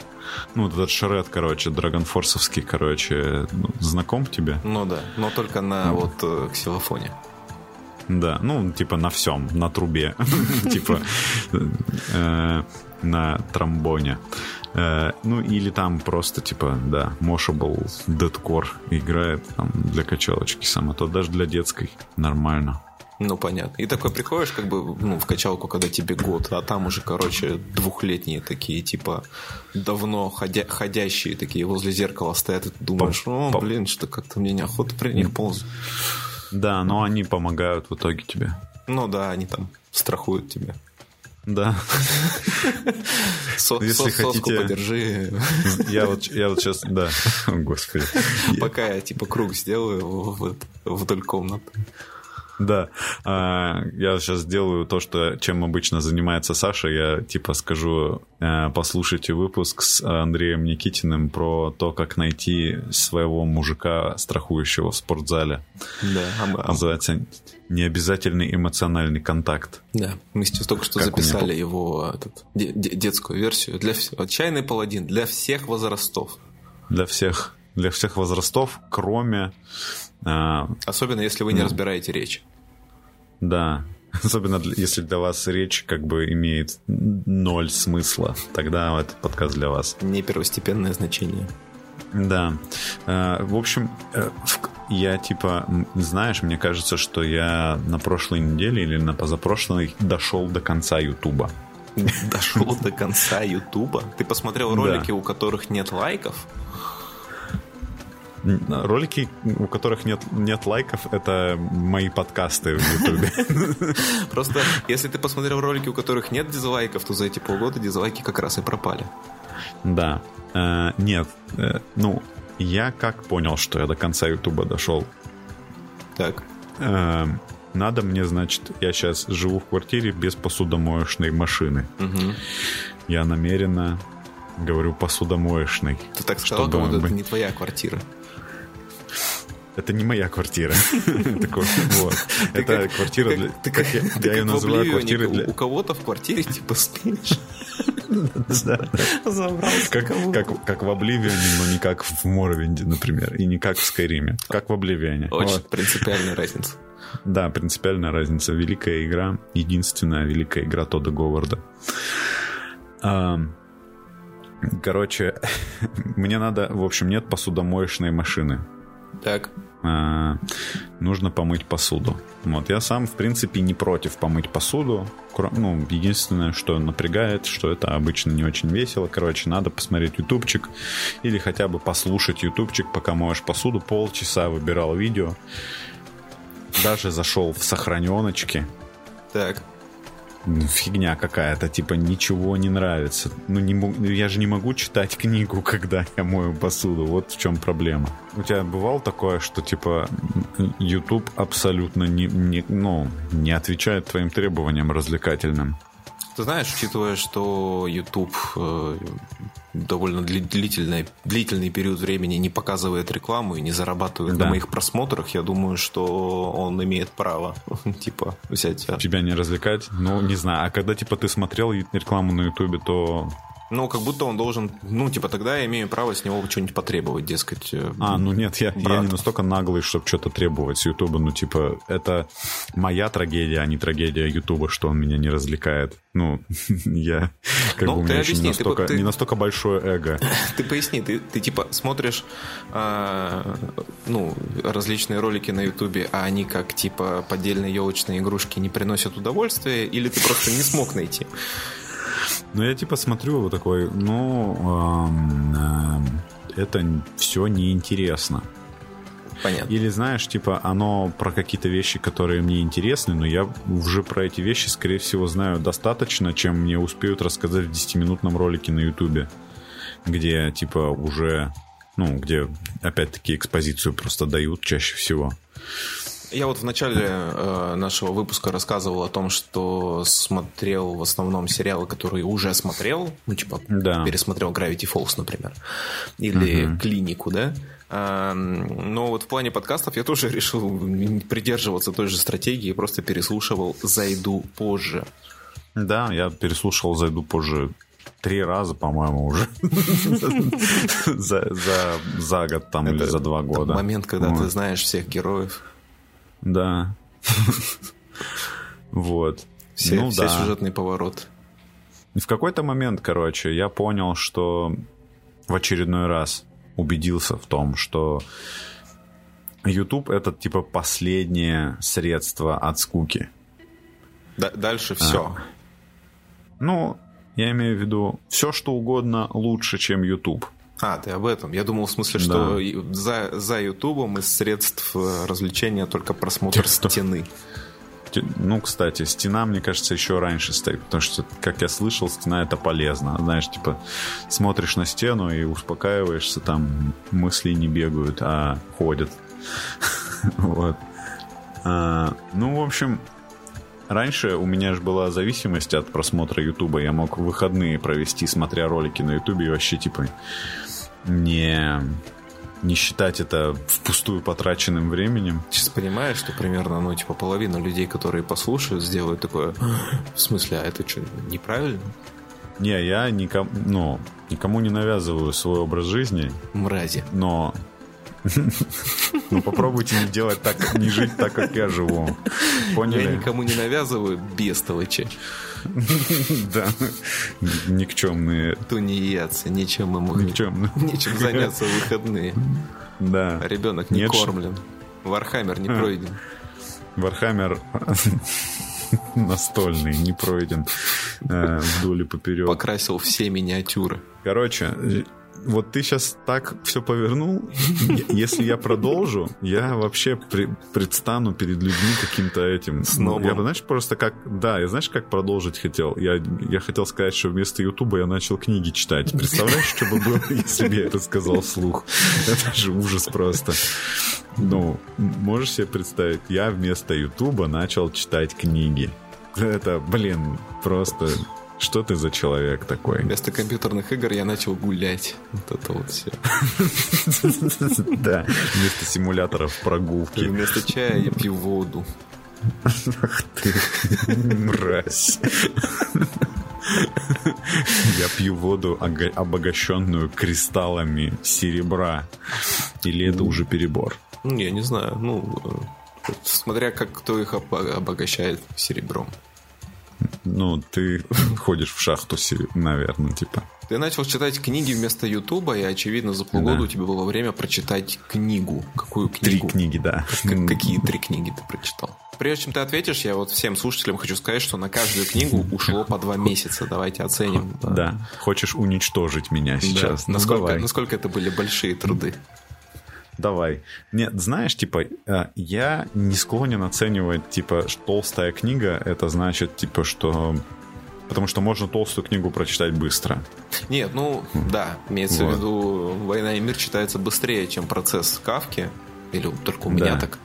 ну, этот шред, короче, драгонфорсовский, короче, ну, знаком тебе? Ну да, но только на ну. вот э, ксилофоне. Да, ну, типа на всем, на трубе, <laughs> типа э, на тромбоне. Э, ну, или там просто, типа, да, Moshable Deadcore играет там для качалочки сама, то даже для детской нормально. Ну, понятно. И такой приходишь, как бы, ну, в качалку, когда тебе год, а там уже, короче, двухлетние такие, типа, давно ходя ходящие такие возле зеркала стоят, и ты думаешь, о, блин, что как-то мне неохота при них ползать. Да, но они помогают в итоге тебе. Ну да, они там страхуют тебя. Да. Со, Если со, хотите, подержи. Я вот, я вот сейчас, да, господи. Пока я типа круг сделаю вдоль комнаты. Да. А, я сейчас сделаю то, что, чем обычно занимается Саша. Я типа скажу, э, послушайте выпуск с Андреем Никитиным про то, как найти своего мужика, страхующего в спортзале. Да. Называется необязательный эмоциональный контакт. Да, мы сейчас только что как записали его этот, детскую версию. Для Отчаянный паладин для всех возрастов. Для всех, для всех возрастов, кроме а, Особенно если вы не ну, разбираете речь. Да. <laughs> Особенно если для вас речь как бы имеет ноль смысла. Тогда этот подкаст для вас. Не первостепенное значение. Да. А, в общем, э, я типа, знаешь, мне кажется, что я на прошлой неделе или на позапрошлой дошел до конца Ютуба. Дошел до конца Ютуба? Ты посмотрел ролики, у которых нет лайков? Ролики, у которых нет, нет лайков, это мои подкасты в Ютубе. <laughs> Просто, если ты посмотрел ролики, у которых нет дизлайков, то за эти полгода дизлайки как раз и пропали. Да. Э, нет. Э, ну, я как понял, что я до конца Ютуба дошел. Так. Э, надо мне, значит, я сейчас живу в квартире без посудомоечной машины. Угу. Я намеренно говорю посудомоечной. Ты так сказал, чтобы... это не твоя квартира. Это не моя квартира. <laughs> Это квартира для... Я ее называю квартирой для... У кого-то в квартире типа спишь. <laughs> Как в Обливионе, но не как в Моровинде, например, и не как в Скайриме. Как в Обливионе. Очень принципиальная разница. <laughs> Да, принципиальная разница. Великая игра, единственная великая игра Тода Говарда. Короче, мне надо, в общем, нет посудомоечной машины. Так. А, нужно помыть посуду. Вот, я сам, в принципе, не против помыть посуду. Ну, единственное, что напрягает, что это обычно не очень весело. Короче, надо посмотреть ютубчик или хотя бы послушать ютубчик, пока моешь посуду. Полчаса выбирал видео. Даже зашел в сохраненочки. Так фигня какая-то, типа ничего не нравится. Ну, не, я же не могу читать книгу, <laughs> когда я мою посуду. Вот в чем проблема. У тебя бывало такое, что типа YouTube абсолютно не, не, ну, не отвечает твоим требованиям развлекательным? Ты знаешь, учитывая, что YouTube э, довольно длительный, длительный период времени не показывает рекламу и не зарабатывает да. на моих просмотрах, я думаю, что он имеет право, <laughs> типа, взять... Тебя не развлекать? Ну, не знаю. А когда, типа, ты смотрел рекламу на YouTube, то ну, как будто он должен, ну, типа, тогда я имею право с него что-нибудь потребовать, дескать. Э, а, ну нет, я, я не настолько наглый, чтобы что-то требовать с Ютуба. Ну, типа, это моя трагедия, а не трагедия Ютуба, что он меня не развлекает. Ну, <laughs> я, как ну, бы, у меня объясни, еще не настолько, ты, не настолько большое эго. <laughs> Ты поясни, ты, ты типа, смотришь, а, ну, различные ролики на Ютубе, а они как, типа, поддельные елочные игрушки не приносят удовольствия, или ты просто не смог найти? Ну, я типа смотрю вот такой, ну, это все неинтересно. Понятно. Или знаешь, типа, оно про какие-то вещи, которые мне интересны, но я уже про эти вещи, скорее всего, знаю достаточно, чем мне успеют рассказать в 10-минутном ролике на Ютубе, где, типа, уже, ну, где, опять-таки, экспозицию просто дают чаще всего. Я вот в начале э, нашего выпуска рассказывал о том, что смотрел в основном сериалы, которые уже смотрел, ну типа да. пересмотрел Gravity Falls, например, или угу. Клинику, да. А, но вот в плане подкастов я тоже <laughs> решил придерживаться той же стратегии, просто переслушивал «Зайду позже». Да, я переслушал «Зайду позже» три раза, по-моему, уже <laughs> за, за, за год там Это или за два года. Момент, когда вот. ты знаешь всех героев. Да. Вот. Все, ну, все да. сюжетный поворот. В какой-то момент, короче, я понял, что в очередной раз убедился в том, что YouTube это типа последнее средство от скуки. Д- дальше все. А. Ну, я имею в виду все, что угодно лучше, чем YouTube. А, ты об этом. Я думал, в смысле, что да. за, за Ютубом из средств э, развлечения только просмотр Текстов. стены. Ну, кстати, стена, мне кажется, еще раньше стоит, потому что, как я слышал, стена это полезно. Знаешь, типа, смотришь на стену и успокаиваешься, там мысли не бегают, а ходят. <laughs> Вот. А, ну, в общем, Раньше у меня же была зависимость от просмотра Ютуба. Я мог выходные провести, смотря ролики на Ютубе, и вообще, типа, не, не считать это впустую потраченным временем. Сейчас понимаешь, что примерно, ну, типа, половина людей, которые послушают, сделают такое, в смысле, а это что, неправильно? Не, я никому, ну, никому не навязываю свой образ жизни. Мрази. Но ну попробуйте не делать так, не жить так, как я живу. Поняли? Я никому не навязываю бестолочи. Да. Никчемные. Тунеядцы, мы могли. Никчемные. Нечем заняться в выходные. Да. А ребенок не кормлен. Warhammer не пройден. Warhammer <laughs> настольный, не пройден э, вдоль и поперек. Покрасил все миниатюры. Короче, вот ты сейчас так все повернул. Если я продолжу, я вообще при, предстану перед людьми каким-то этим. Снова. Я, знаешь, просто как... Да, я знаешь, как продолжить хотел? Я, я хотел сказать, что вместо Ютуба я начал книги читать. Представляешь, что бы было, если бы я это сказал вслух? Это же ужас просто. Ну, можешь себе представить, я вместо Ютуба начал читать книги. Это, блин, просто Что ты за человек такой? Вместо компьютерных игр я начал гулять. Вот это вот все. Да, вместо симуляторов прогулки. Вместо чая я пью воду. Ах ты, мразь. Я пью воду, обогащенную кристаллами серебра. Или это уже перебор? Ну, я не знаю. Ну, э, смотря как кто их обогащает серебром. Ну, ты <laughs> ходишь в шахту, наверное, типа. Ты начал читать книги вместо Ютуба, и, очевидно, за полгода да. у тебя было время прочитать книгу. Какую книгу? Три книги, да. Как, какие три книги ты прочитал? Прежде чем ты ответишь, я вот всем слушателям хочу сказать, что на каждую книгу ушло по два месяца. Давайте оценим. Да. да. Хочешь уничтожить меня сейчас? Да. Ну, насколько, насколько это были большие труды? Давай. Нет, знаешь, типа, э, я не склонен оценивать, типа, толстая книга, это значит, типа, что... Потому что можно толстую книгу прочитать быстро. Нет, ну, да, имеется вот. в виду, «Война и мир» читается быстрее, чем процесс Кавки. Или только у меня да. так.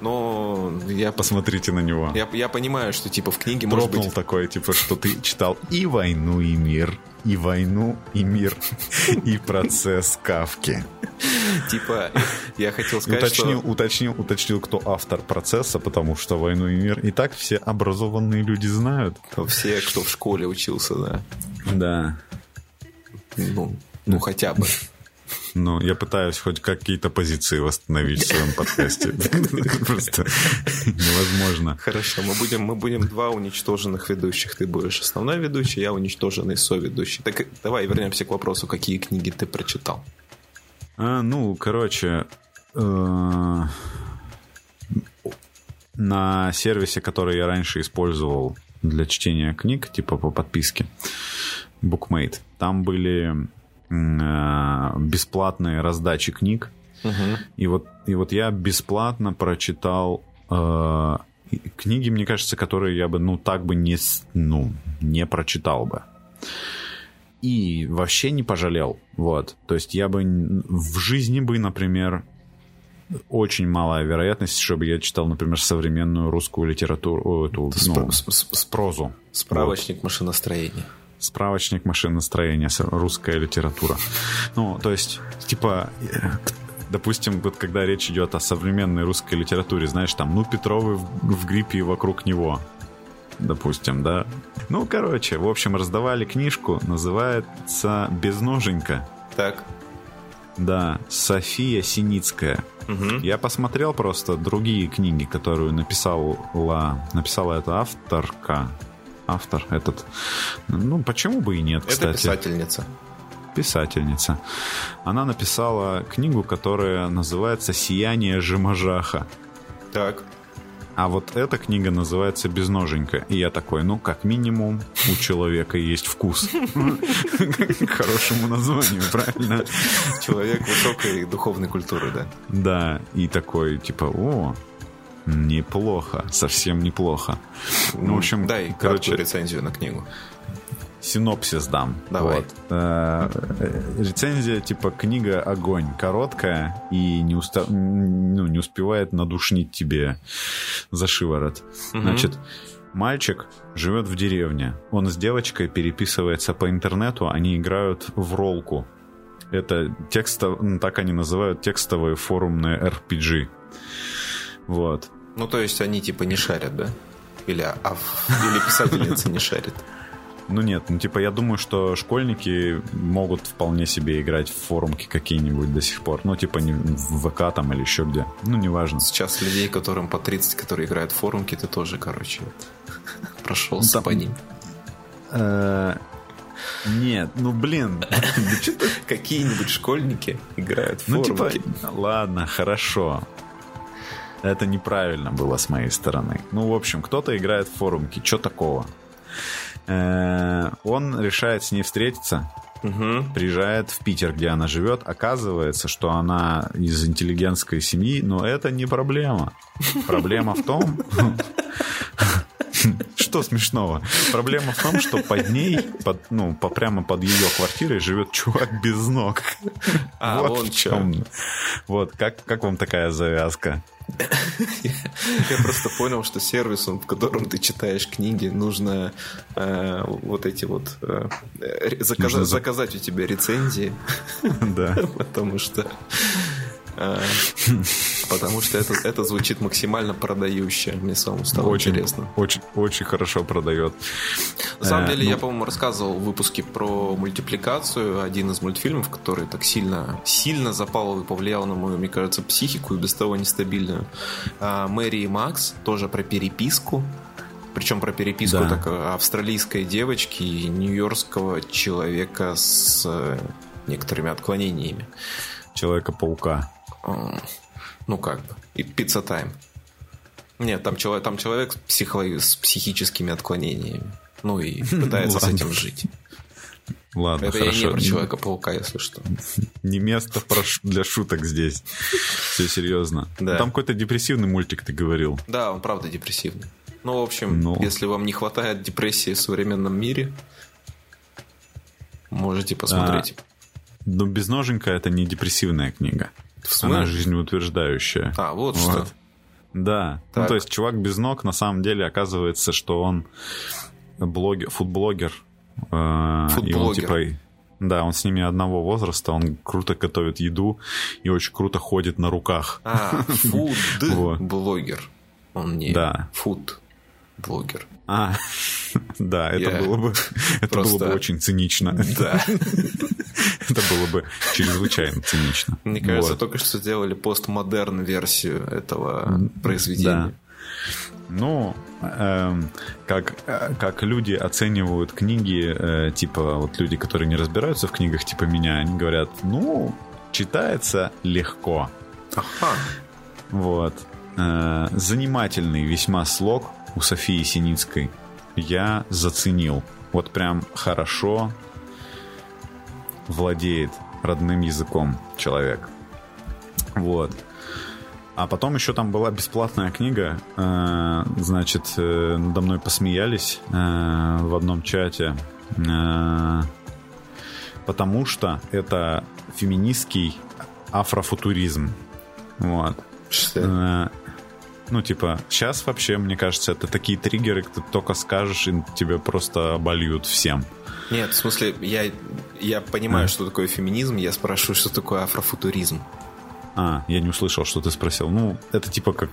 Но я... Посмотрите на него. Я, я понимаю, что типа в книге Дропнул может быть... такое, типа, что ты читал и «Войну и мир», и «Войну и мир», <laughs> и «Процесс Кавки». Типа, я хотел сказать, уточнил, что... Уточнил, уточнил, кто автор процесса, потому что «Войну и мир» и так все образованные люди знают. Все, кто в школе учился, да. Да. Ну, ну хотя бы. Ну, я пытаюсь хоть какие-то позиции восстановить в своем подкасте. <laughs> Просто невозможно. Хорошо, мы будем, мы будем два уничтоженных ведущих. Ты будешь основной ведущий, я уничтоженный соведущий. Так давай вернемся к вопросу, какие книги ты прочитал. А, ну, короче, э, на сервисе, который я раньше использовал для чтения книг, типа по подписке, Bookmate, там были бесплатные раздачи книг. Угу. И, вот, и вот я бесплатно прочитал э, книги, мне кажется, которые я бы, ну, так бы не, ну, не прочитал бы и вообще не пожалел. Вот. То есть я бы в жизни бы, например, очень малая вероятность, чтобы я читал, например, современную русскую литературу, эту, ну, с, с, с прозу. Справочник вот. машиностроения. Справочник машиностроения, русская литература. Ну, то есть, типа, допустим, вот когда речь идет о современной русской литературе, знаешь, там, ну, Петровы в, в гриппе и вокруг него допустим, да. Ну, короче, в общем, раздавали книжку, называется «Безноженька». Так. Да, София Синицкая. Угу. Я посмотрел просто другие книги, которую написала, написала эта авторка. Автор этот. Ну, почему бы и нет, кстати. Это писательница. Писательница. Она написала книгу, которая называется «Сияние Жиможаха». Так. А вот эта книга называется «Безноженька». И я такой, ну, как минимум, у человека есть вкус. К хорошему названию, правильно? Человек высокой духовной культуры, да. Да, и такой, типа, о, неплохо, совсем неплохо. Ну, в общем, дай короче, рецензию на книгу синопсис дам. Давай. Вот. Э, рецензия типа книга огонь, короткая и не, уста... ну, не успевает надушнить тебе за шиворот. Угу. Значит, мальчик живет в деревне. Он с девочкой переписывается по интернету, они играют в ролку. Это текстов... так они называют текстовые форумные RPG. Вот. Ну, то есть они типа не шарят, да? Или, а, или писательница не шарит? Ну нет, ну типа я думаю, что школьники могут вполне себе играть в форумки какие-нибудь до сих пор. Ну типа не в ВК там или еще где. Ну неважно. Сейчас людей, которым по 30, которые играют в форумки, ты тоже, короче, <laughs> прошелся по ним. Э, нет, ну блин. <laughs> Какие-нибудь школьники играют в форумки. Ну типа, ладно, хорошо. Это неправильно было с моей стороны. Ну, в общем, кто-то играет в форумки. Что такого? Э, он решает с ней встретиться, угу. приезжает в Питер, где она живет. Оказывается, что она из интеллигентской семьи, но это не проблема. Проблема в том, <laughs> что смешного? Проблема в том, что под ней, под, ну, по, прямо под ее квартирой живет чувак без ног. А, вот в чем. Вот, как, как вам такая завязка? Я просто понял, что сервисом, в котором ты читаешь книги, нужно э, вот эти вот э, заказать, нужно... заказать у тебя рецензии. <laughs> Да. Потому что а, потому что это, это звучит максимально продающе. Мне самому стало очень, интересно. Очень, очень хорошо продает. На самом деле, ну... я, по-моему, рассказывал в выпуске про мультипликацию. Один из мультфильмов, который так сильно, сильно запал и повлиял на мою, мне кажется, психику и без того нестабильную. А, Мэри и Макс, тоже про переписку. Причем про переписку да. так австралийской девочки и нью-йоркского человека с э, некоторыми отклонениями. Человека-паука. Ну как бы. И пицца тайм. Нет, там человек, там человек с, психо, с психическими отклонениями. Ну и <laughs> пытается с этим жить. Ладно, Это хорошо. я не про Человека-паука, если что. <laughs> Не место для шуток здесь. Все серьезно. Да. Там какой-то депрессивный мультик ты говорил. Да, он правда депрессивный. Ну, в общем, Ну. если вам не хватает депрессии в современном мире, можете посмотреть. Но безноженька это не депрессивная книга. В смысле? Она жизнеутверждающая. А, вот, что. Да. Ну, Так. то есть чувак без ног, на самом деле, оказывается, что он блогер, фудблогер. э, И он Фудблогер. типа... Да, он с ними одного возраста, он круто готовит еду и очень круто ходит на руках. А, <laughs> Вот. фуд-блогер. Он не Да. фуд-блогер. А, <laughs> да, это Я было бы, это просто- было бы очень цинично. Да. <laughs> Это было бы чрезвычайно цинично. Мне кажется, Вот. только что сделали постмодерн версию этого произведения. Ну, эм, как, э, как люди оценивают книги, э, типа вот люди, которые не разбираются в книгах, типа меня, они говорят, ну, читается легко. Ага. Вот. Э, занимательный весьма слог у Софии Синицкой я заценил. Вот прям хорошо владеет родным языком человек. Вот. А потом еще там была бесплатная книга. э, значит, э, надо мной посмеялись э, в одном чате. потому что это феминистский афрофутуризм. Вот. Что? Ну, типа, сейчас вообще, мне кажется, это такие триггеры, ты только скажешь, и тебе просто обольют всем. Нет, в смысле, я, я понимаю, А. что такое феминизм, я спрашиваю, что такое афрофутуризм. А, я не услышал, что ты спросил. Ну, это типа как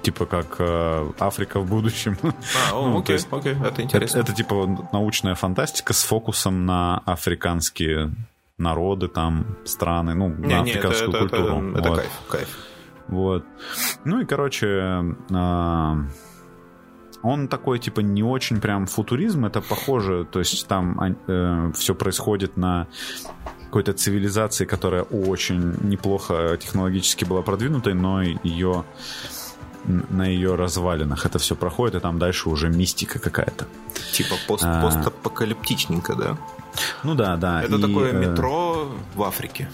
типа как э, Африка в будущем. А, о, Ну, окей, есть окей, это это, интересно. это типа научная фантастика с фокусом на африканские народы, там, страны, ну, Не, на не, это, африканскую это, это, культуру. это Вот. кайф, кайф. Вот. Ну и, короче, а, он такой, типа, не очень прям футуризм, это похоже, то есть там все происходит на какой-то цивилизации, которая очень неплохо технологически была продвинутой, но ее на ее развалинах это все проходит, и там дальше уже мистика какая-то. Типа пост, А. постапокалиптичненько, да? Ну да, да. Это и, такое э, метро в Африке.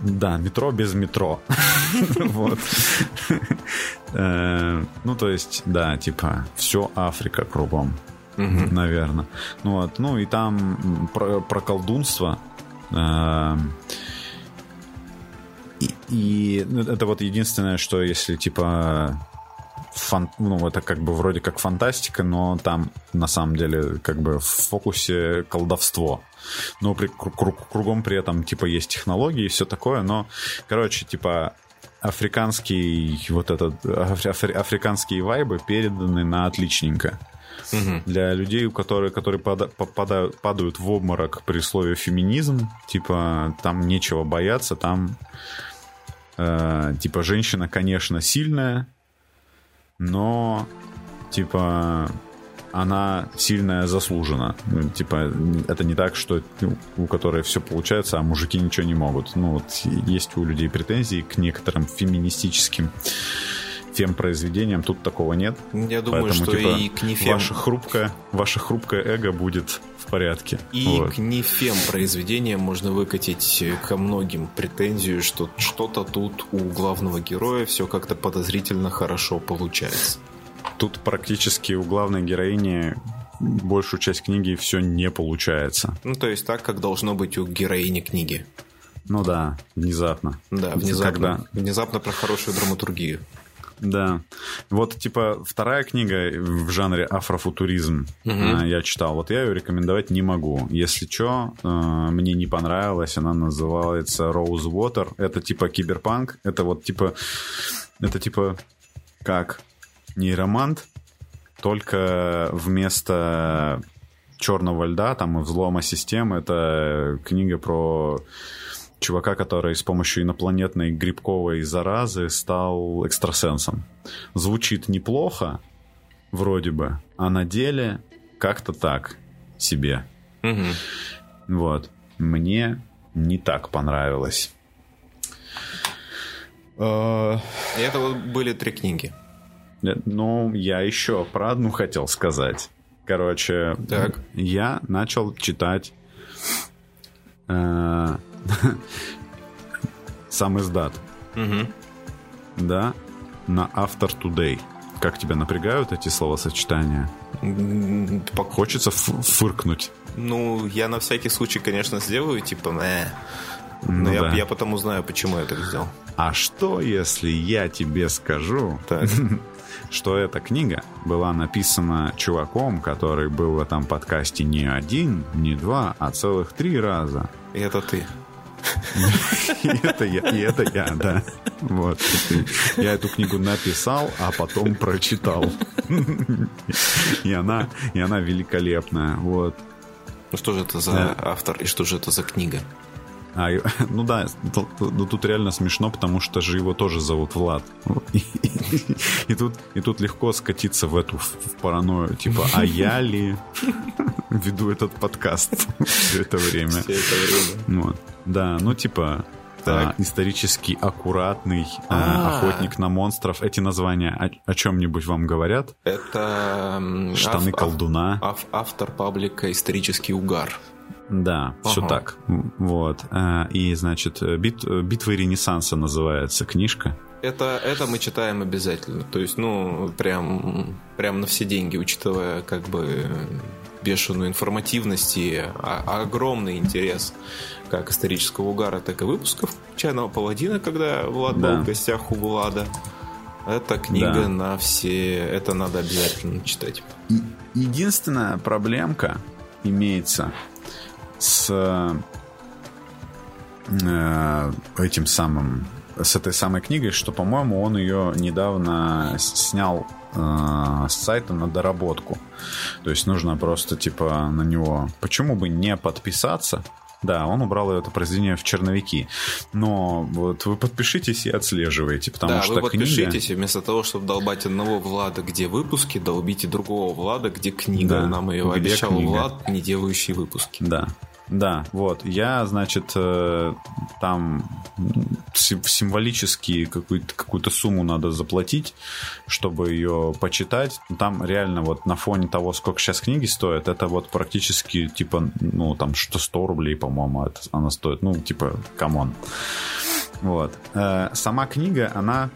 Да, метро без метро. <laughs> Вот. Э, Ну, то есть, да, типа, все Африка кругом, наверное. Ну вот, ну и там про, колдунство. э, И, и, ну, это вот единственное, что если типа фан- ну, это как бы вроде как фантастика, но там на самом деле как бы в фокусе колдовство. Но при, кру- кру- кругом при этом типа есть технологии и все такое, но, короче, типа африканский вот этот афри- афри- африканские вайбы переданы на отличненько. Для людей, у которых, которые пада- попадают, падают в обморок при слове феминизм, типа там нечего бояться, там э, типа женщина, конечно, сильная, но типа она сильная заслужена. Ну, типа, это не так, что ну, у которой все получается, а мужики ничего не могут. Ну, вот есть у людей претензии к некоторым феминистическим фем-произведениям, тут такого нет. Я думаю, Поэтому, что типа, и к нефем, Ваше хрупкое, ваше хрупкое эго будет в порядке. и Вот. к нефем произведениям можно выкатить ко многим претензию, что что-то тут у главного героя все как-то подозрительно хорошо получается. Тут практически у главной героини большую часть книги все не получается. Ну, то есть так, как должно быть у героини книги. Ну да, внезапно. Да, внезапно. Когда... Внезапно про хорошую драматургию. Да. Вот, типа, вторая книга в жанре афрофутуризм угу. я читал. Вот я ее рекомендовать не могу. Если что, э, мне не понравилась. Она называется Rose Water. Это типа киберпанк. Это вот типа... Это типа как нейромант, только вместо черного льда там и взлома системы это книга про чувака, который с помощью инопланетной грибковой заразы стал экстрасенсом. Звучит неплохо, вроде бы, а на деле как-то так себе. Угу. Вот. Мне не так понравилось. А, И это вот были три книги. Э, ну, я еще про одну хотел сказать. Короче, так. я начал читать э, <laughs> сам издат. Угу. Да, на After Today. Как тебя напрягают эти словосочетания? Хочется фыркнуть. Ну, я на всякий случай, конечно, сделаю, типа, э. Но ну, я, да. я потом узнаю, почему я так сделал. А что, если я тебе скажу, так. <laughs> что эта книга была написана чуваком, который был в этом подкасте не один, не два, а целых три раза. И это ты. <laughs> И это я, и это я, да. Вот. Я эту книгу написал, а потом прочитал. И она, и она великолепная. Вот. Ну что же это за автор и что же это за книга? А, <laughs> ну да, ну тут реально смешно, потому что же его тоже зовут Влад. И, и, и, тут, и тут легко скатиться в эту в паранойю, типа, а я ли веду этот подкаст все это время? Все это время. Вот. Да, ну типа, а, исторически аккуратный а, охотник на монстров. Эти названия о, о чем-нибудь вам говорят? Это штаны ав, колдуна. Ав, автор паблика исторический угар. Да, ага. все так. Вот. Э, и, значит, бит, «Битвы Ренессанса» называется книжка. Это, это мы читаем обязательно. То есть, ну, прям, прям на все деньги, учитывая как бы бешеную информативность и огромный интерес как исторического угара, так и выпусков «Чайного паладина», когда Влад да. был в гостях у Влада. Это книга да. на все... Это надо обязательно читать. Единственная проблемка имеется с э, этим самым с этой самой книгой, что, по-моему, он ее недавно снял э, с сайта на доработку. То есть нужно просто типа на него. Почему бы не подписаться? Да, он убрал это произведение в черновики. Но вот вы подпишитесь и отслеживайте, потому да, что вы подпишитесь, книга... и вместо того, чтобы долбать одного Влада, где выпуски, долбите другого Влада, где книга. Да, Нам ее обещал книга. Влад, не делающий выпуски. Да. Да, вот. Я, значит, э, там символически какую-то, какую-то сумму надо заплатить, чтобы ее почитать. Там реально вот на фоне того, сколько сейчас книги стоят, это вот практически типа, ну, там что 100 рублей, по-моему, она стоит. Ну, типа, come on. Вот. Э, сама книга, она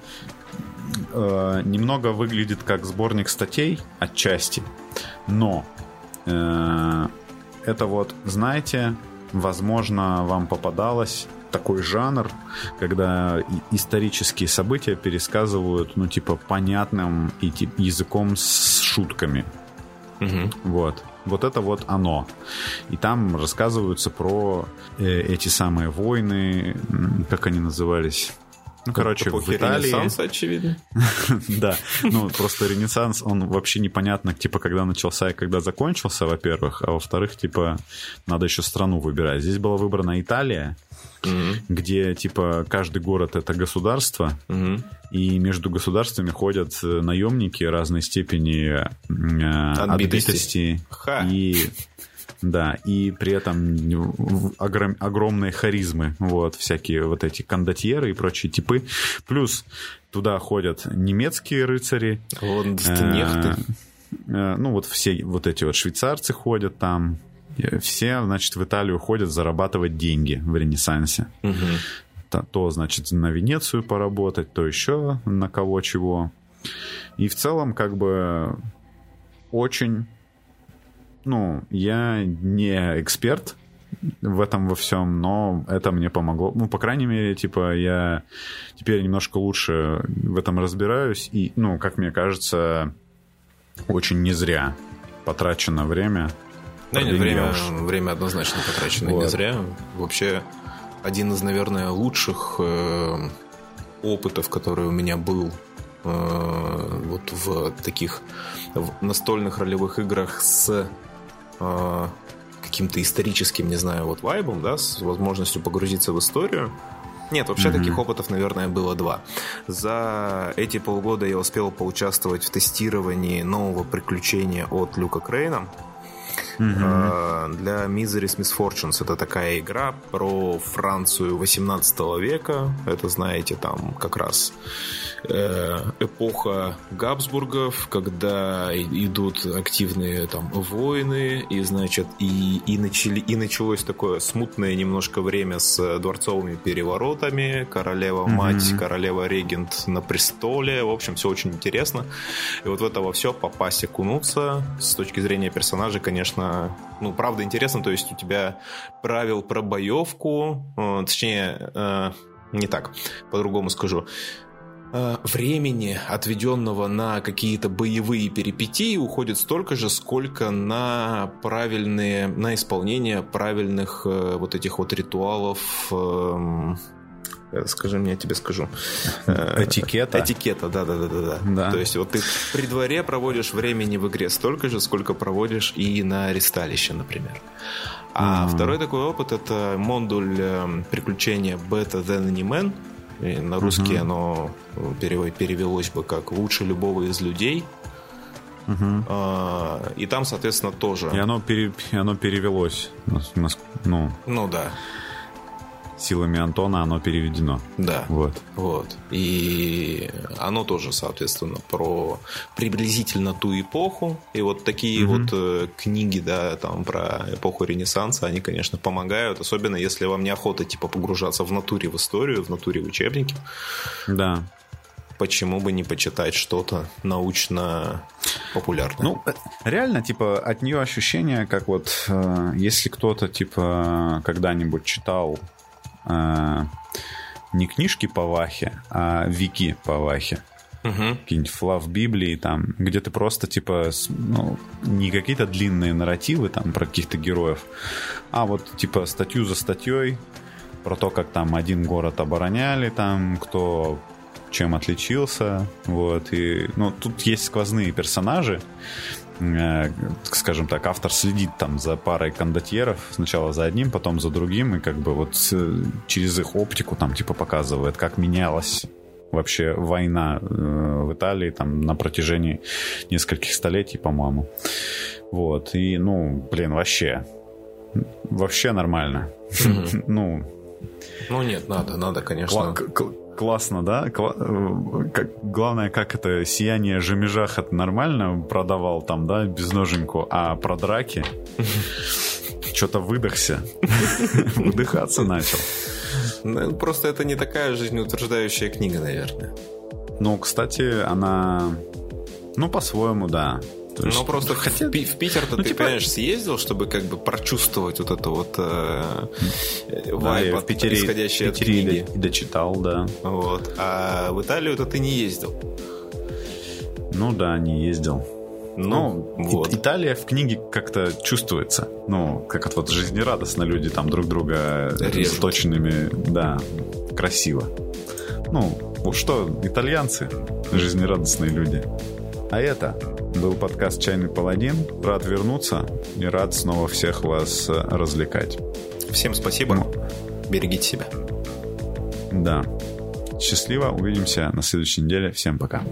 э, немного выглядит как сборник статей отчасти, но это вот, знаете, возможно, вам попадалось такой жанр, когда исторические события пересказывают, ну, типа, понятным и типа, языком с шутками. Угу. Вот. Вот это вот оно. И там рассказываются про э, эти самые войны, как они назывались, ну, короче, в Италии... Ренессанс, очевидно. <laughs> да, ну, просто Ренессанс, он вообще непонятно, типа, когда начался и когда закончился, во-первых, а во-вторых, типа, надо еще страну выбирать. Здесь была выбрана Италия, где, типа, каждый город — это государство, и между государствами ходят э, наемники разной степени э, отбитости. и да, и при этом огром, огромные харизмы, вот, всякие вот эти кондотьеры и прочие типы. Плюс туда ходят немецкие рыцари. Лондонехты. Э, э, ну, вот все вот эти вот швейцарцы ходят там. Все, значит, в Италию ходят зарабатывать деньги в Ренессансе. Угу. То, то, значит, на Венецию поработать, то еще на кого чего. И в целом, как бы, очень... Ну, я не эксперт в этом во всем, но это мне помогло. Ну, по крайней мере, типа, я теперь немножко лучше в этом разбираюсь. И, ну, как мне кажется, очень не зря потрачено время. Да нет, время, время однозначно потрачено вот. не зря. Вообще, один из, наверное, лучших э, опытов, который у меня был э, вот в таких в настольных ролевых играх с э, каким-то историческим, не знаю, вот вайбом, да, с возможностью погрузиться в историю. Нет, вообще mm-hmm. таких опытов, наверное, было два. За эти полгода я успел поучаствовать в тестировании нового приключения от Люка Крейна. Mm-hmm. Для Misery's Misfortunes это такая игра про Францию 18 века. Это, знаете, там как раз Э, эпоха Габсбургов, когда идут активные там войны, и, значит, и, и, начали, и началось такое смутное немножко время с дворцовыми переворотами, королева-мать, mm-hmm. королева-регент на престоле, в общем, все очень интересно. И вот в это во все попасть, окунуться, с точки зрения персонажа, конечно, ну, правда интересно, то есть у тебя правил про боевку, э, точнее, э, не так, по-другому скажу. Э, времени, отведенного на какие-то боевые перипетии, уходит столько же, сколько на правильные, на исполнение правильных вот этих вот ритуалов. Э, скажи мне, я тебе скажу. <laughs> Этикета. Этикета, да, да, да, да, да. То есть вот ты при дворе проводишь времени в игре столько же, сколько проводишь и на ресталище, например. А mm-hmm. второй такой опыт это модуль эм, приключения Better Than Any Man и на русский угу. оно перевелось бы как «Лучше любого из людей». Угу. И там, соответственно, тоже. И оно, пере, оно перевелось. Ну, ну да силами Антона оно переведено. Да. Вот. Вот. И оно тоже, соответственно, про приблизительно ту эпоху. И вот такие угу. вот э, книги, да, там про эпоху Ренессанса, они, конечно, помогают, особенно если вам неохота, типа, погружаться в натуре в историю, в натуре в учебники. Да почему бы не почитать что-то научно популярное? Ну, реально, типа, от нее ощущение, как вот, э, если кто-то, типа, когда-нибудь читал а, не книжки по Вахе, а вики по Вахе. Угу. Какие-нибудь флав Библии, там, где ты просто, типа, ну, не какие-то длинные нарративы там про каких-то героев, а вот, типа, статью за статьей про то, как там один город обороняли, там, кто чем отличился, вот, и, ну, тут есть сквозные персонажи, скажем так, автор следит там за парой кондотьеров, сначала за одним, потом за другим, и как бы вот через их оптику там типа показывает, как менялась вообще война э, в Италии там на протяжении нескольких столетий, по-моему. Вот, и, ну, блин, вообще, вообще нормально. <laughs> ну, ну нет, надо, надо, конечно классно, да? Кла- э, как, главное, как это сияние Жемежахат нормально продавал там, да, без ноженьку, а про драки <laughs> что-то выдохся. <laughs> Выдыхаться начал. Ну, просто это не такая жизнеутверждающая книга, наверное. Ну, кстати, она... Ну, по-своему, да. То есть, ну, просто хотя... в, в Питер-то ну, ты, типа... конечно, съездил, чтобы как бы прочувствовать вот это вот э, вайп, да, в Питере, исходящий в Питере от книги. дочитал, да. Вот. А в Италию-то ты не ездил. Ну да, не ездил. Ну, ну вот. Италия в книге как-то чувствуется. Ну, как вот жизнерадостно люди там друг друга Режут. заточенными. Да, красиво. Ну, что, итальянцы, жизнерадостные люди. А это был подкаст «Чайный паладин». Рад вернуться и рад снова всех вас э, развлекать. Всем спасибо. Ну, Берегите себя. Да. Счастливо. Увидимся на следующей неделе. Всем пока.